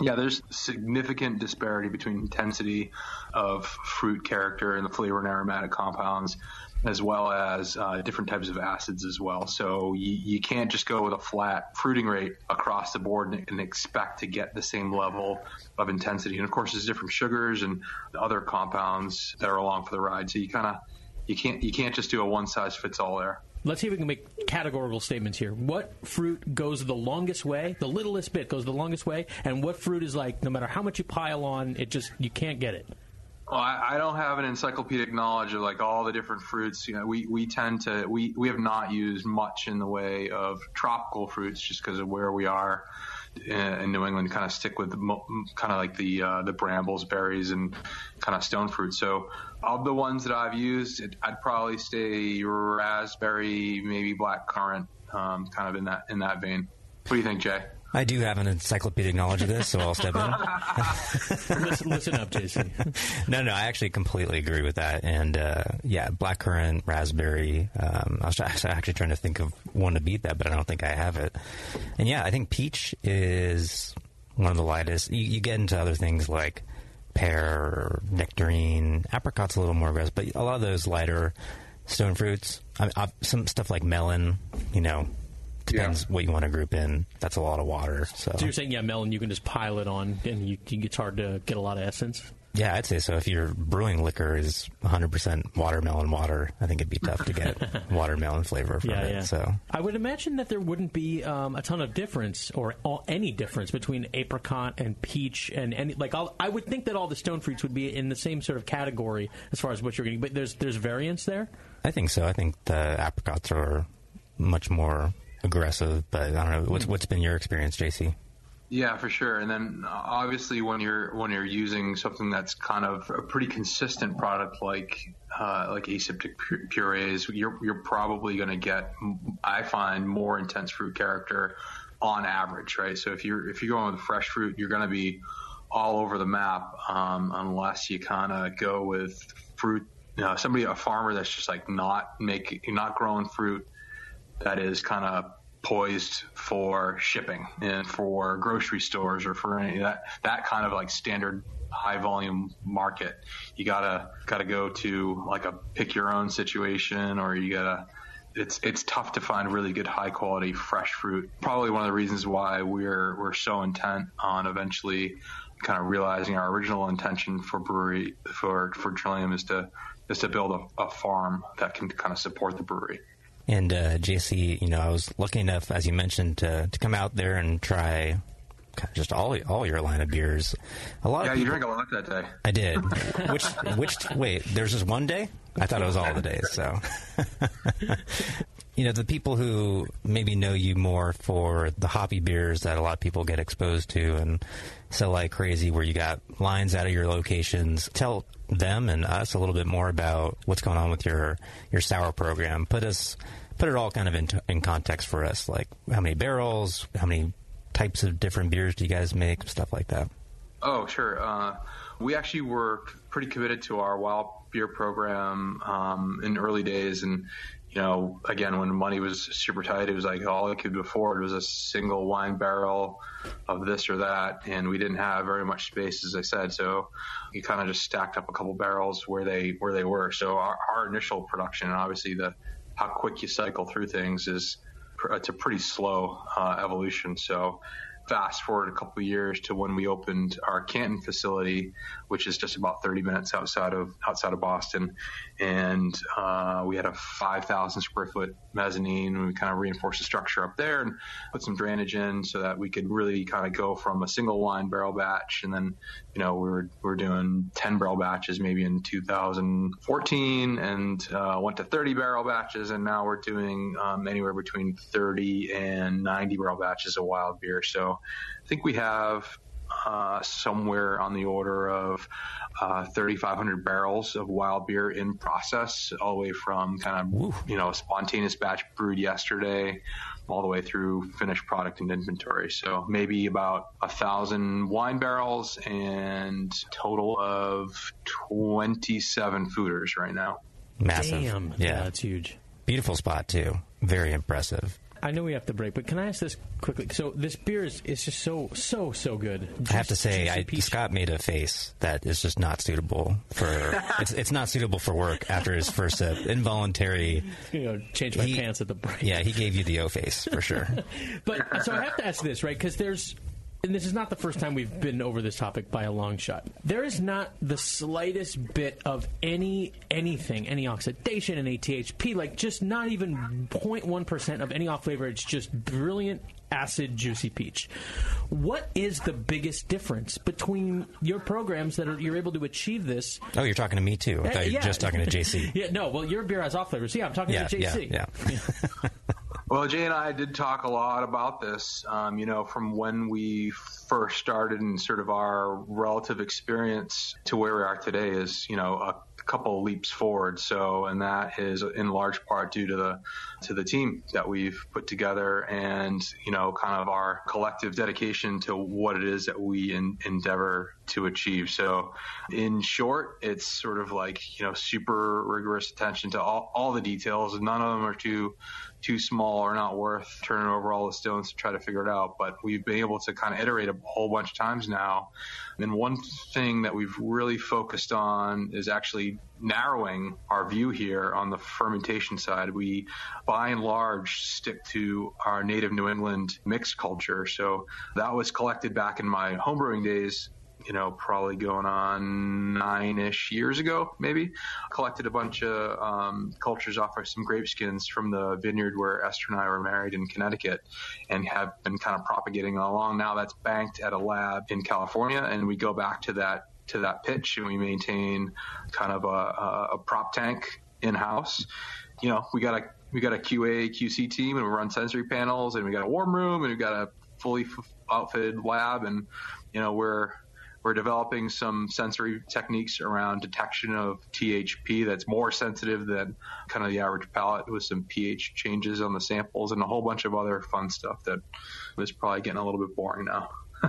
Yeah, there's significant disparity between intensity of fruit character and the flavor and aromatic compounds, as well as uh, different types of acids as well. So you, you can't just go with a flat fruiting rate across the board and, and expect to get the same level of intensity. And of course, there's different sugars and other compounds that are along for the ride. So you kind of you can't you can't just do a one size fits all there. Let's see if we can make categorical statements here. What fruit goes the longest way? The littlest bit goes the longest way, and what fruit is like no matter how much you pile on, it just you can't get it. Well, I, I don't have an encyclopedic knowledge of like all the different fruits. You know, we, we tend to we, we have not used much in the way of tropical fruits just because of where we are in, New England. Kind of stick with kind of like the uh, the brambles, berries, and kind of stone fruit. So of the ones that I've used, I'd probably say raspberry, maybe black currant, um, kind of in that in that vein. What do you think, Jay? I do have an encyclopedic knowledge of this, so I'll step in. [LAUGHS] listen, listen up, Jason. [LAUGHS] no, no, I actually completely agree with that. And uh, yeah, blackcurrant, raspberry. Um, [LAUGHS] I was actually trying to think of one to beat that, but I don't think I have it. And yeah, I think peach is one of the lightest. You, you get into other things like pear, nectarine, apricot's a little more aggressive, but a lot of those lighter stone fruits, I, I, some stuff like melon, you know. Depends what you want to group in. That's a lot of water. So, So you're saying, yeah, melon, you can just pile it on, and you, you, it's hard to get a lot of essence. Yeah, I'd say so. If your brewing liquor is 100% watermelon water, I think it'd be tough to get [LAUGHS] watermelon flavor from Yeah, it. yeah. So, I would imagine that there wouldn't be um, a ton of difference or all, any difference between apricot and peach and any like. I'll, I would think that all the stone fruits would be in the same sort of category as far as what you're getting. But there's there's variance there. I think so. I think the apricots are much more aggressive, but I don't know. What's, what's been your experience, JC? Yeah, for sure. And then obviously when you're when you're using something that's kind of a pretty consistent product like uh, like aseptic purees, you're you're probably going to get I find more intense fruit character on average, right? So if you're if you're going with fresh fruit, you're going to be all over the map um, unless you kind of go with fruit. You know, somebody a farmer that's just like not making not growing fruit that is kind of poised for shipping and for grocery stores or for any that that kind of like standard high volume market you gotta gotta go to like a pick your own situation or you gotta it's it's tough to find really good high quality fresh fruit probably one of the reasons why we're we're so intent on eventually kind of realizing our original intention for brewery for for Trillium is to is to build a, a farm that can kind of support the brewery. And uh, JC, you know, I was lucky enough, as you mentioned, to, to come out there and try just all all your line of beers. A lot. Yeah, of you people, drank a lot that day. I did. [LAUGHS] which which wait, there's just one day. I thought it was all the days. So. [LAUGHS] You know, the people who maybe know you more for the hoppy beers that a lot of people get exposed to and sell like crazy, where you got lines out of your locations. Tell them and us a little bit more about what's going on with your your sour program. Put us put it all kind of in, in context for us, like how many barrels, how many types of different beers do you guys make, stuff like that. Oh, sure. Uh, we actually were pretty committed to our wild beer program um, in early days, and you know, again, when money was super tight, it was like all I could afford was a single wine barrel of this or that, and we didn't have very much space, as I said. So you kind of just stacked up a couple barrels where they where they were. So our, our initial production, and obviously the how quick you cycle through things is it's a pretty slow uh, evolution. So fast forward a couple years to when we opened our Canton facility, which is just about 30 minutes outside of outside of Boston, and uh, we had a 5,000 square foot mezzanine. And we kind of reinforced the structure up there and put some drainage in so that we could really kind of go from a single wine barrel batch, and then you know we were we were doing 10 barrel batches maybe in 2014, and uh, went to 30 barrel batches, and now we're doing um, anywhere between 30 and 90 barrel batches of wild beer. So I think we have uh, somewhere on the order of uh, 3,500 barrels of wild beer in process, all the way from kind of you know a spontaneous batch brewed yesterday, all the way through finished product and inventory. So maybe about a thousand wine barrels and total of 27 foeders right now. Massive. Damn. Yeah. that's huge. Beautiful spot too. Very impressive. I know we have to break, but can I ask this quickly? So this beer is, is just so so so good. I have to say, I. Scott made a face that is just not suitable for. [LAUGHS] it's it's not suitable for work after his first sip. Involuntary. You know, change my pants at the break. Yeah, he gave you the O face for sure. [LAUGHS] But so I have to ask this, right? Because there's, and this is not the first time we've been over this topic by a long shot. There is not the slightest bit of any anything, any oxidation, any THP, like just not even 0.1 percent of any off flavor. It's just brilliant acid juicy peach. What is the biggest difference between your programs that are you're able to achieve this? Oh, you're talking to me too. I thought you were eh, yeah. just talking to JC. [LAUGHS] yeah, no. Well, your beer has off flavors. Yeah, I'm talking Yeah, to yeah, JC. yeah. [LAUGHS] Well, Jay and I did talk a lot about this, um, you know, from when we first started and sort of our relative experience to where we are today is, you know, a couple leaps forward. So, and that is in large part due to the to the team that we've put together, and you know, kind of our collective dedication to what it is that we in, endeavor to achieve. So, in short, it's sort of like you know, super rigorous attention to all, all the details. None of them are too too small or not worth turning over all the stones to try to figure it out. But we've been able to kind of iterate a whole bunch of times now. And one thing that we've really focused on is actually narrowing our view here on the fermentation side. We, by and large, stick to our native New England mixed culture. So that was collected back in my homebrewing days you know, probably going on nine ish years ago, maybe. Collected a bunch of um, cultures off of some grape skins from the vineyard where Esther and I were married in Connecticut and have been kind of propagating along. Now that's banked at a lab in California, and we go back to that to that pitch and we maintain kind of a, a, a prop tank in house. You know, we got a we got a QA QC team and we run sensory panels and we got a warm room and we got a fully f- outfitted lab and you know we're we're developing some sensory techniques around detection of THP that's more sensitive than kind of the average palate with some pH changes on the samples and a whole bunch of other fun stuff that is probably getting a little bit boring now.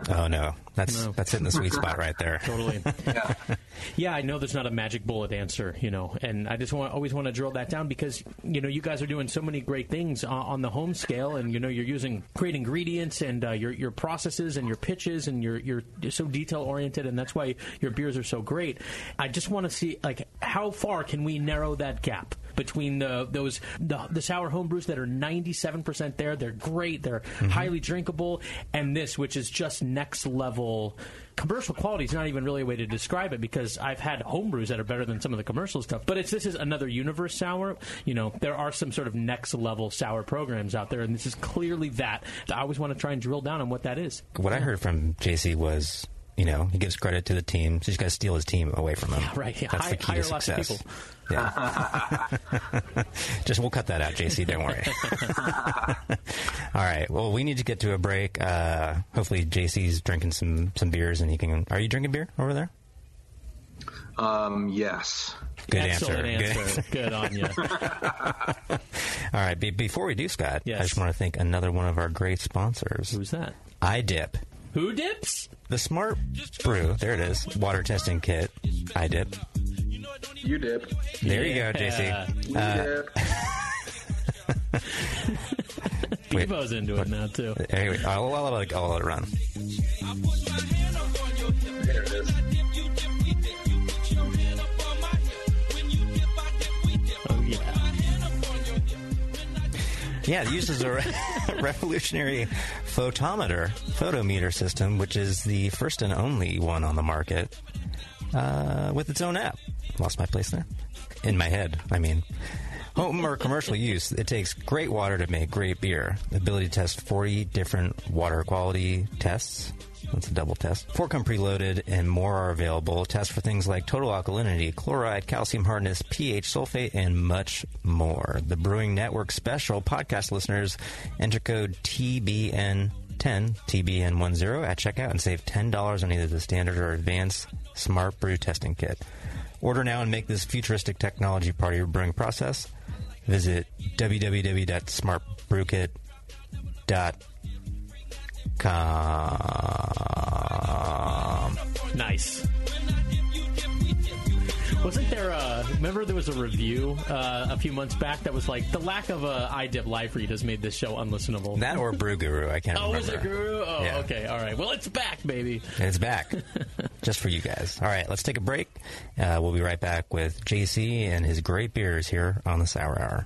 Oh no, that's No. that's hitting the sweet spot right there. [LAUGHS] Totally. yeah, I know there's not a magic bullet answer, you know, and I just want always want to drill that down because you know you guys are doing so many great things on, on the home scale, and you know you're using great ingredients and uh, your your processes and your pitches, and you're you're so detail oriented, and that's why your beers are so great. I just want to see like how far can we narrow that gap between the, those the, the sour homebrews that are 97% there. They're great. They're Mm-hmm. highly drinkable, and this, which is just next level. Commercial quality is not even really a way to describe it because I've had homebrews that are better than some of the commercial stuff. But it's this is another universe sour. You know, there are some sort of next level sour programs out there, and this is clearly that. I always want to try and drill down on what that is. What I heard from JC was, you know, he gives credit to the team. So you just got to steal his team away from him. right, yeah. That's Hi- the key hire to success. Yeah. [LAUGHS] just we'll cut that out, JC. Don't worry. [LAUGHS] All right. Well, we need to get to a break. Uh, hopefully, JC's drinking some some beers, and he can. Are you drinking beer over there? Um, yes. Good Excellent answer. answer. [LAUGHS] Good on you. All right. Be- before we do, Scott, I just want to thank another one of our great sponsors. Who's that? iDip. Who dips? The Smart Brew. There it is. Water testing kit. I dip. You dip. There you go, JC. Uh, [LAUGHS] wait. Bevo's into it now too. Anyway, I'll, I'll, let it- I'll let it run. There it is. Oh yeah. Yeah, it uses a re- [LAUGHS] revolutionary photometer, photometer system, which is the first and only one on the market uh, with its own app. Lost my place there. In my head, I mean. Home or commercial use, it takes great water to make great beer. The ability to test 40 different water quality tests. That's a double test. Four come preloaded, and more are available. Tests for things like total alkalinity, chloride, calcium hardness, pH, sulfate, and much more. The Brewing Network special podcast listeners enter code TBN10, TBN10 at checkout and save $10 on either the standard or advanced Smart Brew testing kit. Order now and make this futuristic technology part of your brewing process. Visit www.smartbrewkit.com. Nice. Wasn't there a? Remember, there was a review uh, a few months back that was like the lack of a iDip live read has made this show unlistenable. That or Brew Guru, I can't oh, remember. was it Guru? Oh, Yeah. okay, all right. Well, it's back, baby. It's back. [LAUGHS] Just for you guys. All right, let's take a break. Uh, we'll be right back with JC and his great beers here on the Sour Hour.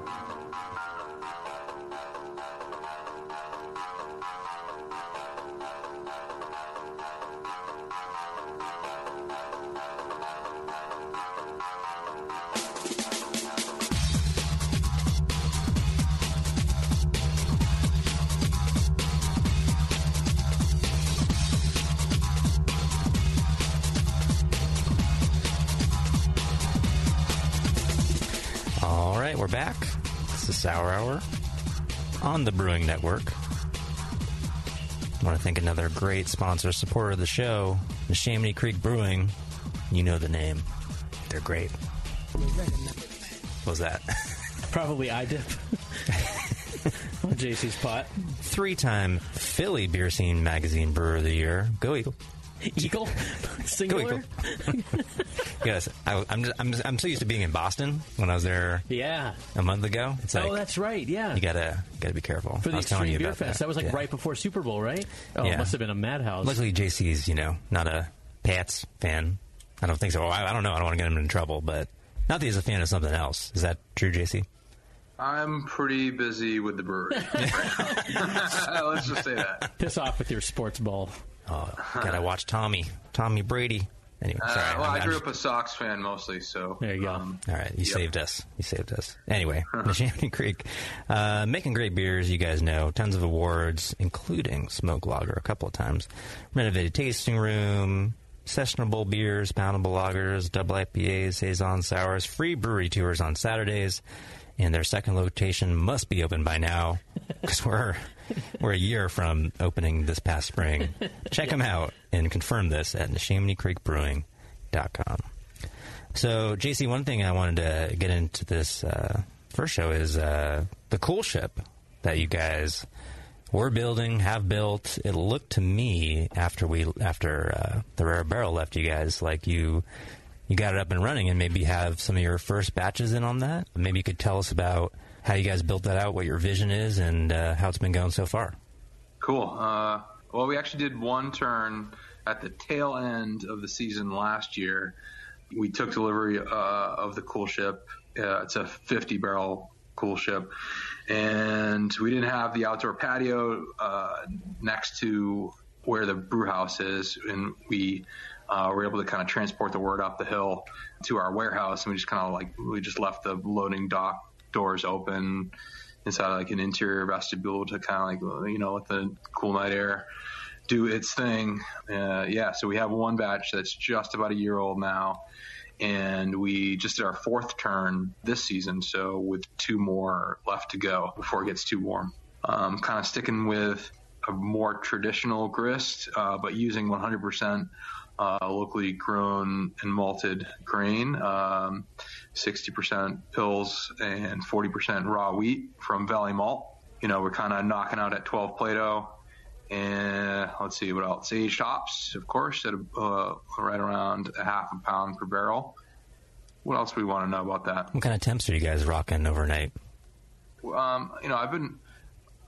Sour Hour on the Brewing Network. I want to thank another great sponsor, supporter of the show, the Neshaminy Creek Brewing. You know the name. They're great. What was that? [LAUGHS] Probably iDip. [LAUGHS] on JC's pot. Three time Philly Beer Scene Magazine Brewer of the Year. Go Eagle. Eagle? [LAUGHS] Singular? [LAUGHS] Yes, I, I'm, just, I'm, just, I'm so used to being in Boston when I was there Yeah. a month ago. It's oh, like, oh, that's right. Yeah. you gotta gotta be careful. For I the was telling Extreme you Beer about Fest. That, was like Yeah. right before Super Bowl, right? Oh, Yeah. it must have been a madhouse. Luckily, JC's, you know, not a Pats fan. I don't think so. Oh, I, I don't know. I don't want to get him in trouble, but not that he's a fan of something else. Is that true, JC? I'm pretty busy with the brewery. [LAUGHS] Let's just say that. Piss off with your sports ball. Oh, gotta watch Tommy. Tommy Brady. Anyway, Uh, well, I'm- I grew I'm up a Sox fan mostly, so there you go. Um, All right, you Yep. saved us. You saved us. Anyway, [LAUGHS] Neshaminy Creek, uh, making great beers. You guys know tons of awards, including Smoke Lager a couple of times. Renovated tasting room, sessionable beers, poundable lagers, double IPAs, saison sours, free brewery tours on Saturdays, and their second location must be open by now because we're we're a year from opening this past spring. Check them out and confirm this at NeshaminyCreekBrewing.com. So, JC, one thing I wanted to get into this uh, first show is uh, the cool ship that you guys were building, have built. It looked to me after we after uh, the rare barrel left you guys like you you got it up and running, and maybe have some of your first batches in on that. Maybe you could tell us about how you guys built that out, what your vision is, and uh, how it's been going so far. Cool. Uh, well, we actually did one turn at the tail end of the season last year. We took delivery uh, of the cool ship. Uh, it's a 50 barrel cool ship. And we didn't have the outdoor patio uh, next to where the brew house is. And we uh, were able to kind of transport the wort up the hill to our warehouse. And we just kind of like, we just left the loading dock doors open inside like an interior vestibule to kind of like, you know, let the cool night air do its thing. Uh, yeah, so we have one batch that's just about a year old now, and we just did our fourth turn this season, so with two more left to go before it gets too warm. Um, kind of sticking with a more traditional grist, uh, but using 100% uh, locally grown and malted grain, um, 60% pils and 40% raw wheat from Valley Malt. You know, we're kind of knocking out at 12 Plato and let's see what else. Aged hops, of course, at a, uh, right around a half a pound per barrel. What else do we want to know about that? What kind of temps are you guys rocking overnight? Um, you know, I've been,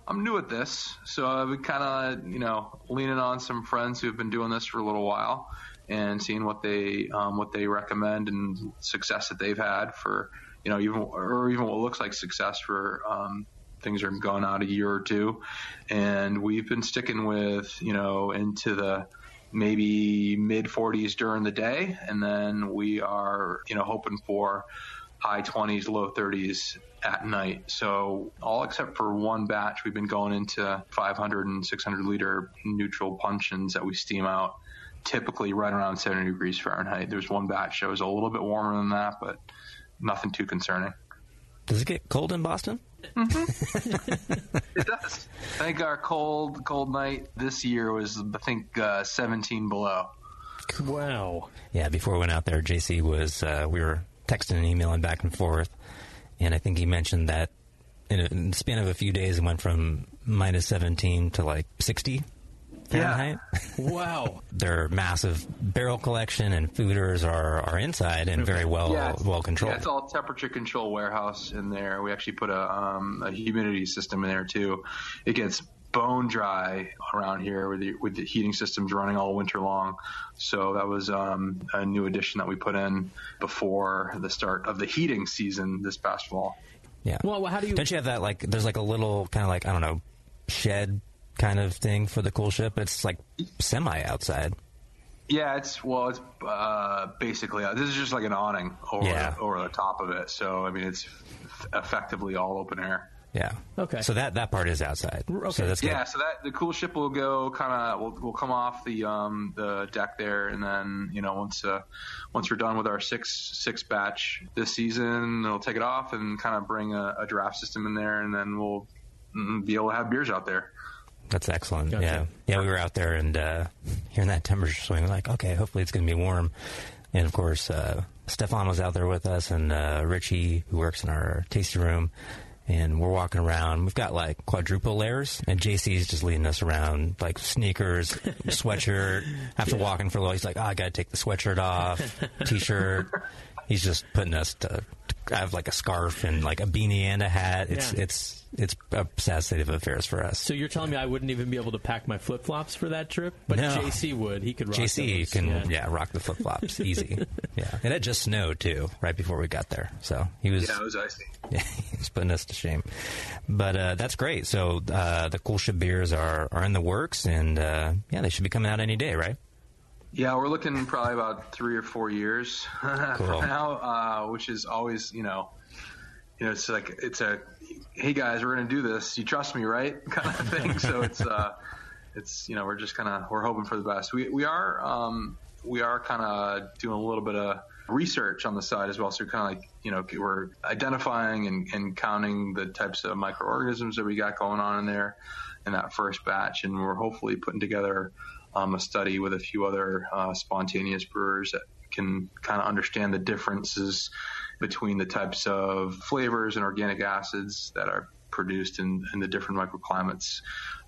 I'm new at this, so I've been kind of, you know, leaning on some friends who have been doing this for a little while and seeing what they, um, what they recommend and success that they've had for, you know, even, or even what looks like success for, um, things are going out a year or two. And we've been sticking with, you know, into the, maybe mid 40s during the day, and then we are, you know, hoping for high 20s, low 30s at night. So all except for one batch, we've been going into 500 and 600 liter neutral puncheons that we steam out, typically right around 70 degrees Fahrenheit. There's one batch that was a little bit warmer than that, but nothing too concerning. Does it get cold in Boston? [LAUGHS] It does. I think our cold cold night this year was I think uh, 17 below. Wow. Yeah, before we went out there, JC was uh, we were texting and emailing back and forth, and I think he mentioned that in, a, in the span of a few days, it went from minus seventeen to like sixty Fahrenheit. wow. [LAUGHS] Their massive barrel collection and foeders are, are inside and very well Yeah, well controlled. Yeah, it's all temperature control warehouse in there. We actually put a, um, a humidity system in there too. It gets bone dry around here with the, with the heating systems running all winter long. So that was um, a new addition that we put in before the start of the heating season this past fall. Yeah. Well, how do you? Don't you have that like? There's like a little kind of like I don't know shed kind of thing for the cool ship. It's like semi outside. Yeah, it's well, it's uh, basically this is just like an awning over Yeah. the, over the top of it. So I mean, it's f- effectively all open air. Yeah. Okay. So that that part is outside. So that's good. yeah, so that the cool ship will go kind of will will come off the um the deck there, and then you know once uh once we're done with our six six batch this season, they'll take it off and kind of bring a, a draft system in there, and then we'll mm, be able to have beers out there. That's excellent. Gotcha. Yeah, yeah. We were out there and uh, hearing that temperature swing, we're like, okay, hopefully it's going to be warm. And of course, uh, Stefan was out there with us, and uh, Richie, who works in our tasting room, and we're walking around. We've got like quadruple layers, and JC's just leading us around, like sneakers, [LAUGHS] sweatshirt. After walking for a while, he's like, oh, I got to take the sweatshirt off, [LAUGHS] t-shirt. He's just putting us to. I have like a scarf and like a beanie and a hat. It's Yeah. it's it's a sad state of affairs for us. So you're telling me I wouldn't even be able to pack my flip flops for that trip, but No. JC would. He could. Rock JC those. can Yeah. yeah. rock the flip flops easy. [LAUGHS] yeah, and it just snowed too right before we got there, so he was Yeah, it was icy. Yeah, he was putting us to shame. But uh, that's great. So uh, the cool ship beers are are in the works, and uh, yeah, they should be coming out any day, right? Yeah, we're looking probably about three or four years [LAUGHS] Cool. from now, uh, which is always, you know, you know, it's like it's a, hey guys, we're gonna do this. You trust me, right? [LAUGHS] Kind of thing. [LAUGHS] so it's, uh, it's you know, we're just kind of we're hoping for the best. We we are um, we are kind of doing a little bit of research on the side as well. So kind of like you know we're identifying and, and counting the types of microorganisms that we got going on in there in that first batch, and we're hopefully putting together um, a study with a few other uh, spontaneous brewers that can kind of understand the differences between the types of flavors and organic acids that are produced in, in the different microclimates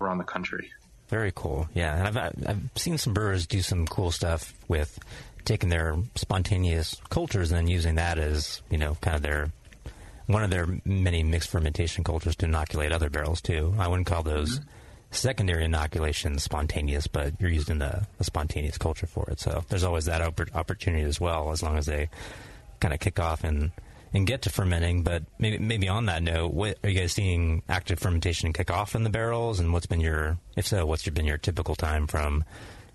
around the country. Very cool. Yeah, and I've I've seen some brewers do some cool stuff with taking their spontaneous cultures and then using that as you know kind of their one of their many mixed fermentation cultures to inoculate other barrels too. I wouldn't call those mm-hmm. secondary inoculations spontaneous, but you're using the, the spontaneous culture for it. So there's always that oppor- opportunity as well, as long as they kind of kick off and and get to fermenting. But maybe maybe on that note, what, are you guys seeing active fermentation kick off in the barrels? And what's been your if so, what's been your typical time from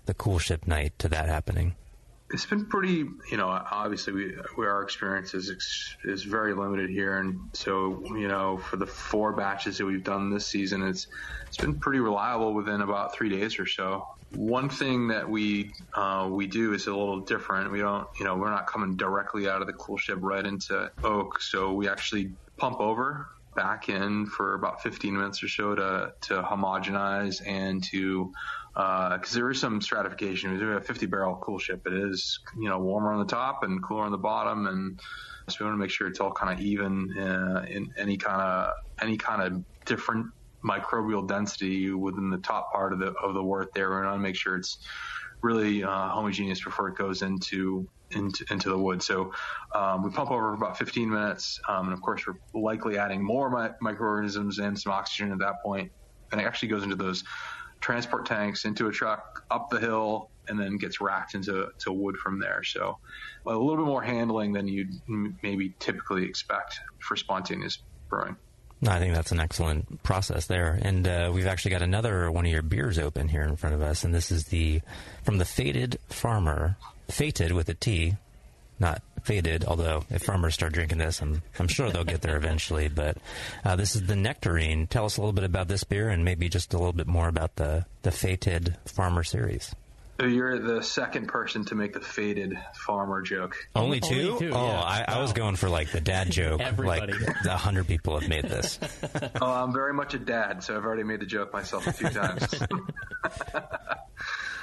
the cool ship night to that happening? It's been pretty, you know, obviously we, we our experience is is very limited here, and so you know, for the four batches that we've done this season, it's it's been pretty reliable within about three days or so. One thing that we uh, we do is a little different. We don't, you know, we're not coming directly out of the cool ship right into oak, so we actually pump over back in for about 15 minutes or so to to homogenize and to because there is some stratification. We have a 50 barrel cool ship. It is you know warmer on the top and cooler on the bottom, and so we want to make sure it's all kind of even uh, in any kind of any kind of different microbial density within the top part of the of the wort. There, we want to make sure it's really uh, homogeneous before it goes into into, into the wood. So um, we pump over for about 15 minutes, um, and of course we're likely adding more mi- microorganisms and some oxygen at that point. and it actually goes into those transport tanks into a truck up the hill and then gets racked into to wood from there. So a little bit more handling than you'd m- maybe typically expect for spontaneous brewing. I think that's an excellent process there. And uh, we've actually got another one of your beers open here in front of us, and this is the from the Fated Farmer, fated with a T, not faded. Although if farmers start drinking this, I'm I'm sure they'll get there eventually. But uh, this is the Nectarine. Tell us a little bit about this beer, and maybe just a little bit more about the the Fated Farmer series. So you're the second person to make the faded farmer joke. Only two? two, oh, yeah. I, I was going for like the dad joke. [LAUGHS] Everybody. Like a hundred people have made this. [LAUGHS] oh, I'm very much a dad, so I've already made the joke myself a few [LAUGHS] times.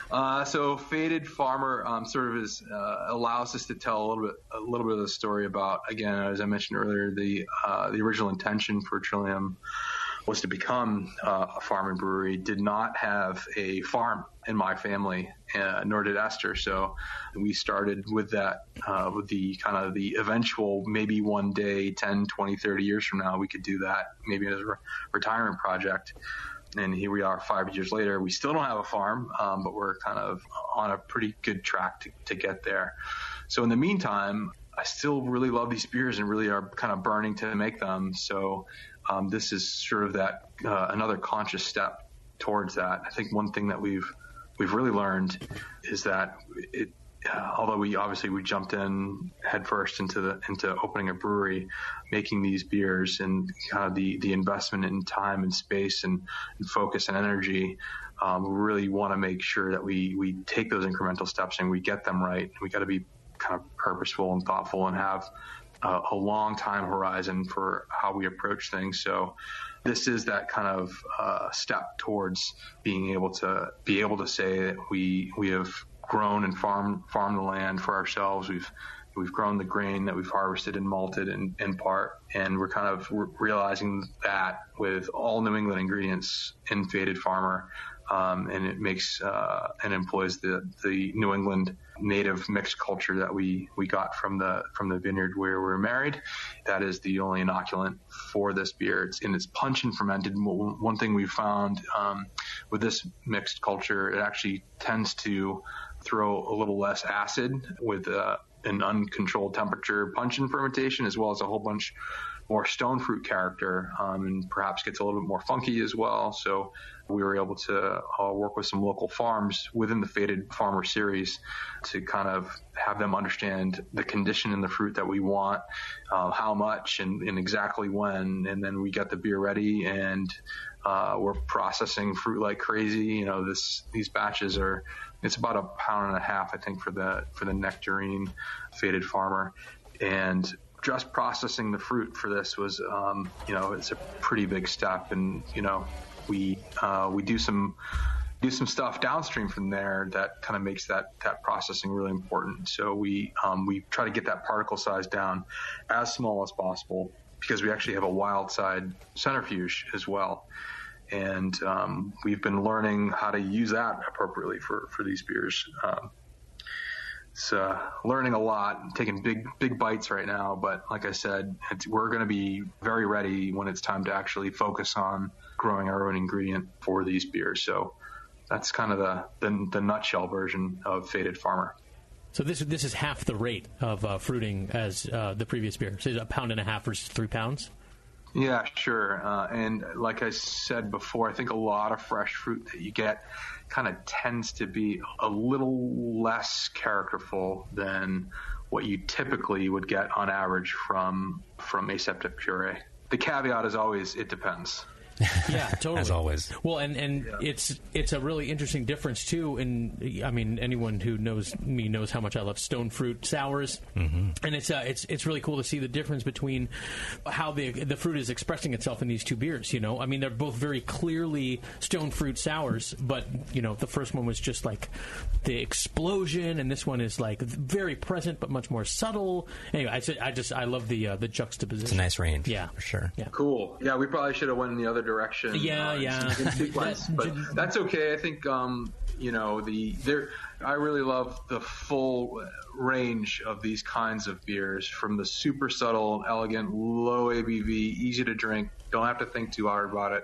uh, so, Fated Farmer um, sort of is uh, allows us to tell a little bit a little bit of the story about again, as I mentioned earlier, the uh, the original intention for Trillium was to become uh, a farm and brewery. Did not have a farm in my family, uh, nor did Esther. So we started with that, uh, with the kind of the eventual, maybe one day, 10, 20, 30 years from now, we could do that maybe as a re- retirement project. And here we are five years later. We still don't have a farm, um, but we're kind of on a pretty good track to, to get there. So in the meantime, I still really love these beers and really are kind of burning to make them. So um, this is sort of that uh, another conscious step towards that. I think one thing that we've we've really learned is that it, uh, although we obviously we jumped in headfirst into the into opening a brewery, making these beers and kind of the the investment in time and space and, and focus and energy. Um, we really want to make sure that we we take those incremental steps and we get them right. We got to be kind of purposeful and thoughtful and have uh, a long time horizon for how we approach things. So this is that kind of uh, step towards being able to be able to say that we we have grown and farmed farmed the land for ourselves. We've we've grown the grain that we've harvested and malted in, in part, and we're kind of re- realizing that with all New England ingredients in Fated Farmer, um, and it makes uh, and employs the the New England native mixed culture that we we got from the from the vineyard where we're married. That is the only inoculant for this beer. It's in it's puncheon fermented. One thing we found um, with this mixed culture, it actually tends to throw a little less acid with uh, an uncontrolled temperature puncheon fermentation, as well as a whole bunch more stone fruit character um, and perhaps gets a little bit more funky as well. So we were able to uh, work with some local farms within the Fated Farmer series to kind of have them understand the condition in the fruit that we want, uh, how much, and, and, exactly when. And then we got the beer ready and uh, we're processing fruit like crazy. You know, this these batches are it's about a pound and a half, I think, for the for the nectarine Fated Farmer, and just processing the fruit for this was, um, you know, it's a pretty big step, and you know, we uh, we do some do some stuff downstream from there that kind of makes that that processing really important. So we um, we try to get that particle size down as small as possible because we actually have a wild side centrifuge as well. And um, we've been learning how to use that appropriately for, for these beers. Um, it's uh, learning a lot, taking big big bites right now. But like I said, we're going to be very ready when it's time to actually focus on growing our own ingredient for these beers. So that's kind of the the, the nutshell version of Fated Farmer. So this this is half the rate of uh, fruiting as uh, the previous beer. So it's a pound and a half versus three pounds. Yeah, sure. Uh, and like I said before, I think a lot of fresh fruit that you get kind of tends to be a little less characterful than what you typically would get on average from from aseptic puree. The caveat is always it depends. [LAUGHS] Yeah, totally. As always. Well, and and yeah. it's it's a really interesting difference too. And I mean, anyone who knows me knows how much I love stone fruit sours, mm-hmm. and it's uh, it's it's really cool to see the difference between how the the fruit is expressing itself in these two beers. You know, I mean, they're both very clearly stone fruit sours, but you know, the first one was just like the explosion, and this one is like very present but much more subtle. Anyway, I, I just I love the uh, the juxtaposition. It's a nice range, yeah, for sure. Yeah, cool. Yeah, we probably should have went in the other direction. Yeah, uh, yeah. [LAUGHS] In sequence, [LAUGHS] but that's okay. I think um, you know the there. I really love the full range of these kinds of beers, from the super subtle, elegant, low ABV, easy to drink, don't have to think too hard about it,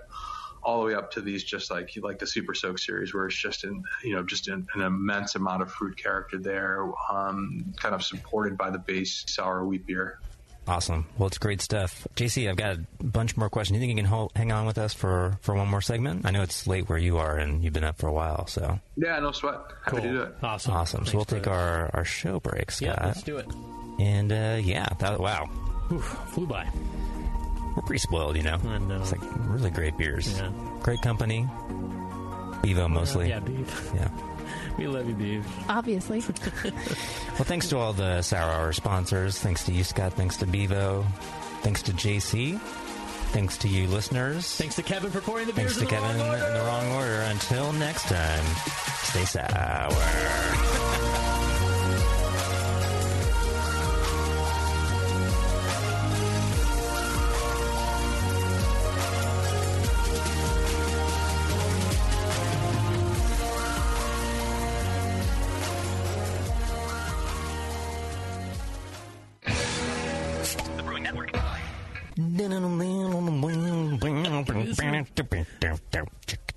all the way up to these just like like the Super Soak series, where it's just in you know just an, an immense amount of fruit character there, um, kind of supported by the base sour wheat beer. Awesome. Well, it's great stuff. JC, I've got a bunch more questions. You think you can hold, hang on with us for, for one more segment? I know it's late where you are and you've been up for a while, so. Yeah, no sweat. Happy cool. to do it. Awesome. Awesome. Thanks so we'll take our, our show break, Scott. Yeah, let's do it. And uh, yeah, that, wow. Oof, flew by. We're pretty spoiled, you know. I know. It's like really great beers. Yeah. Great company. Bevo mostly. Yeah, beef. Yeah. We love you, Beef. Obviously. [LAUGHS] well, thanks to all the Sour Hour sponsors. Thanks to you, Scott. Thanks to Bevo. Thanks to JC. Thanks to you, listeners. Thanks to Kevin for pouring the beers Thanks to Kevin in the wrong order. Until next time, stay sour. [LAUGHS] Network.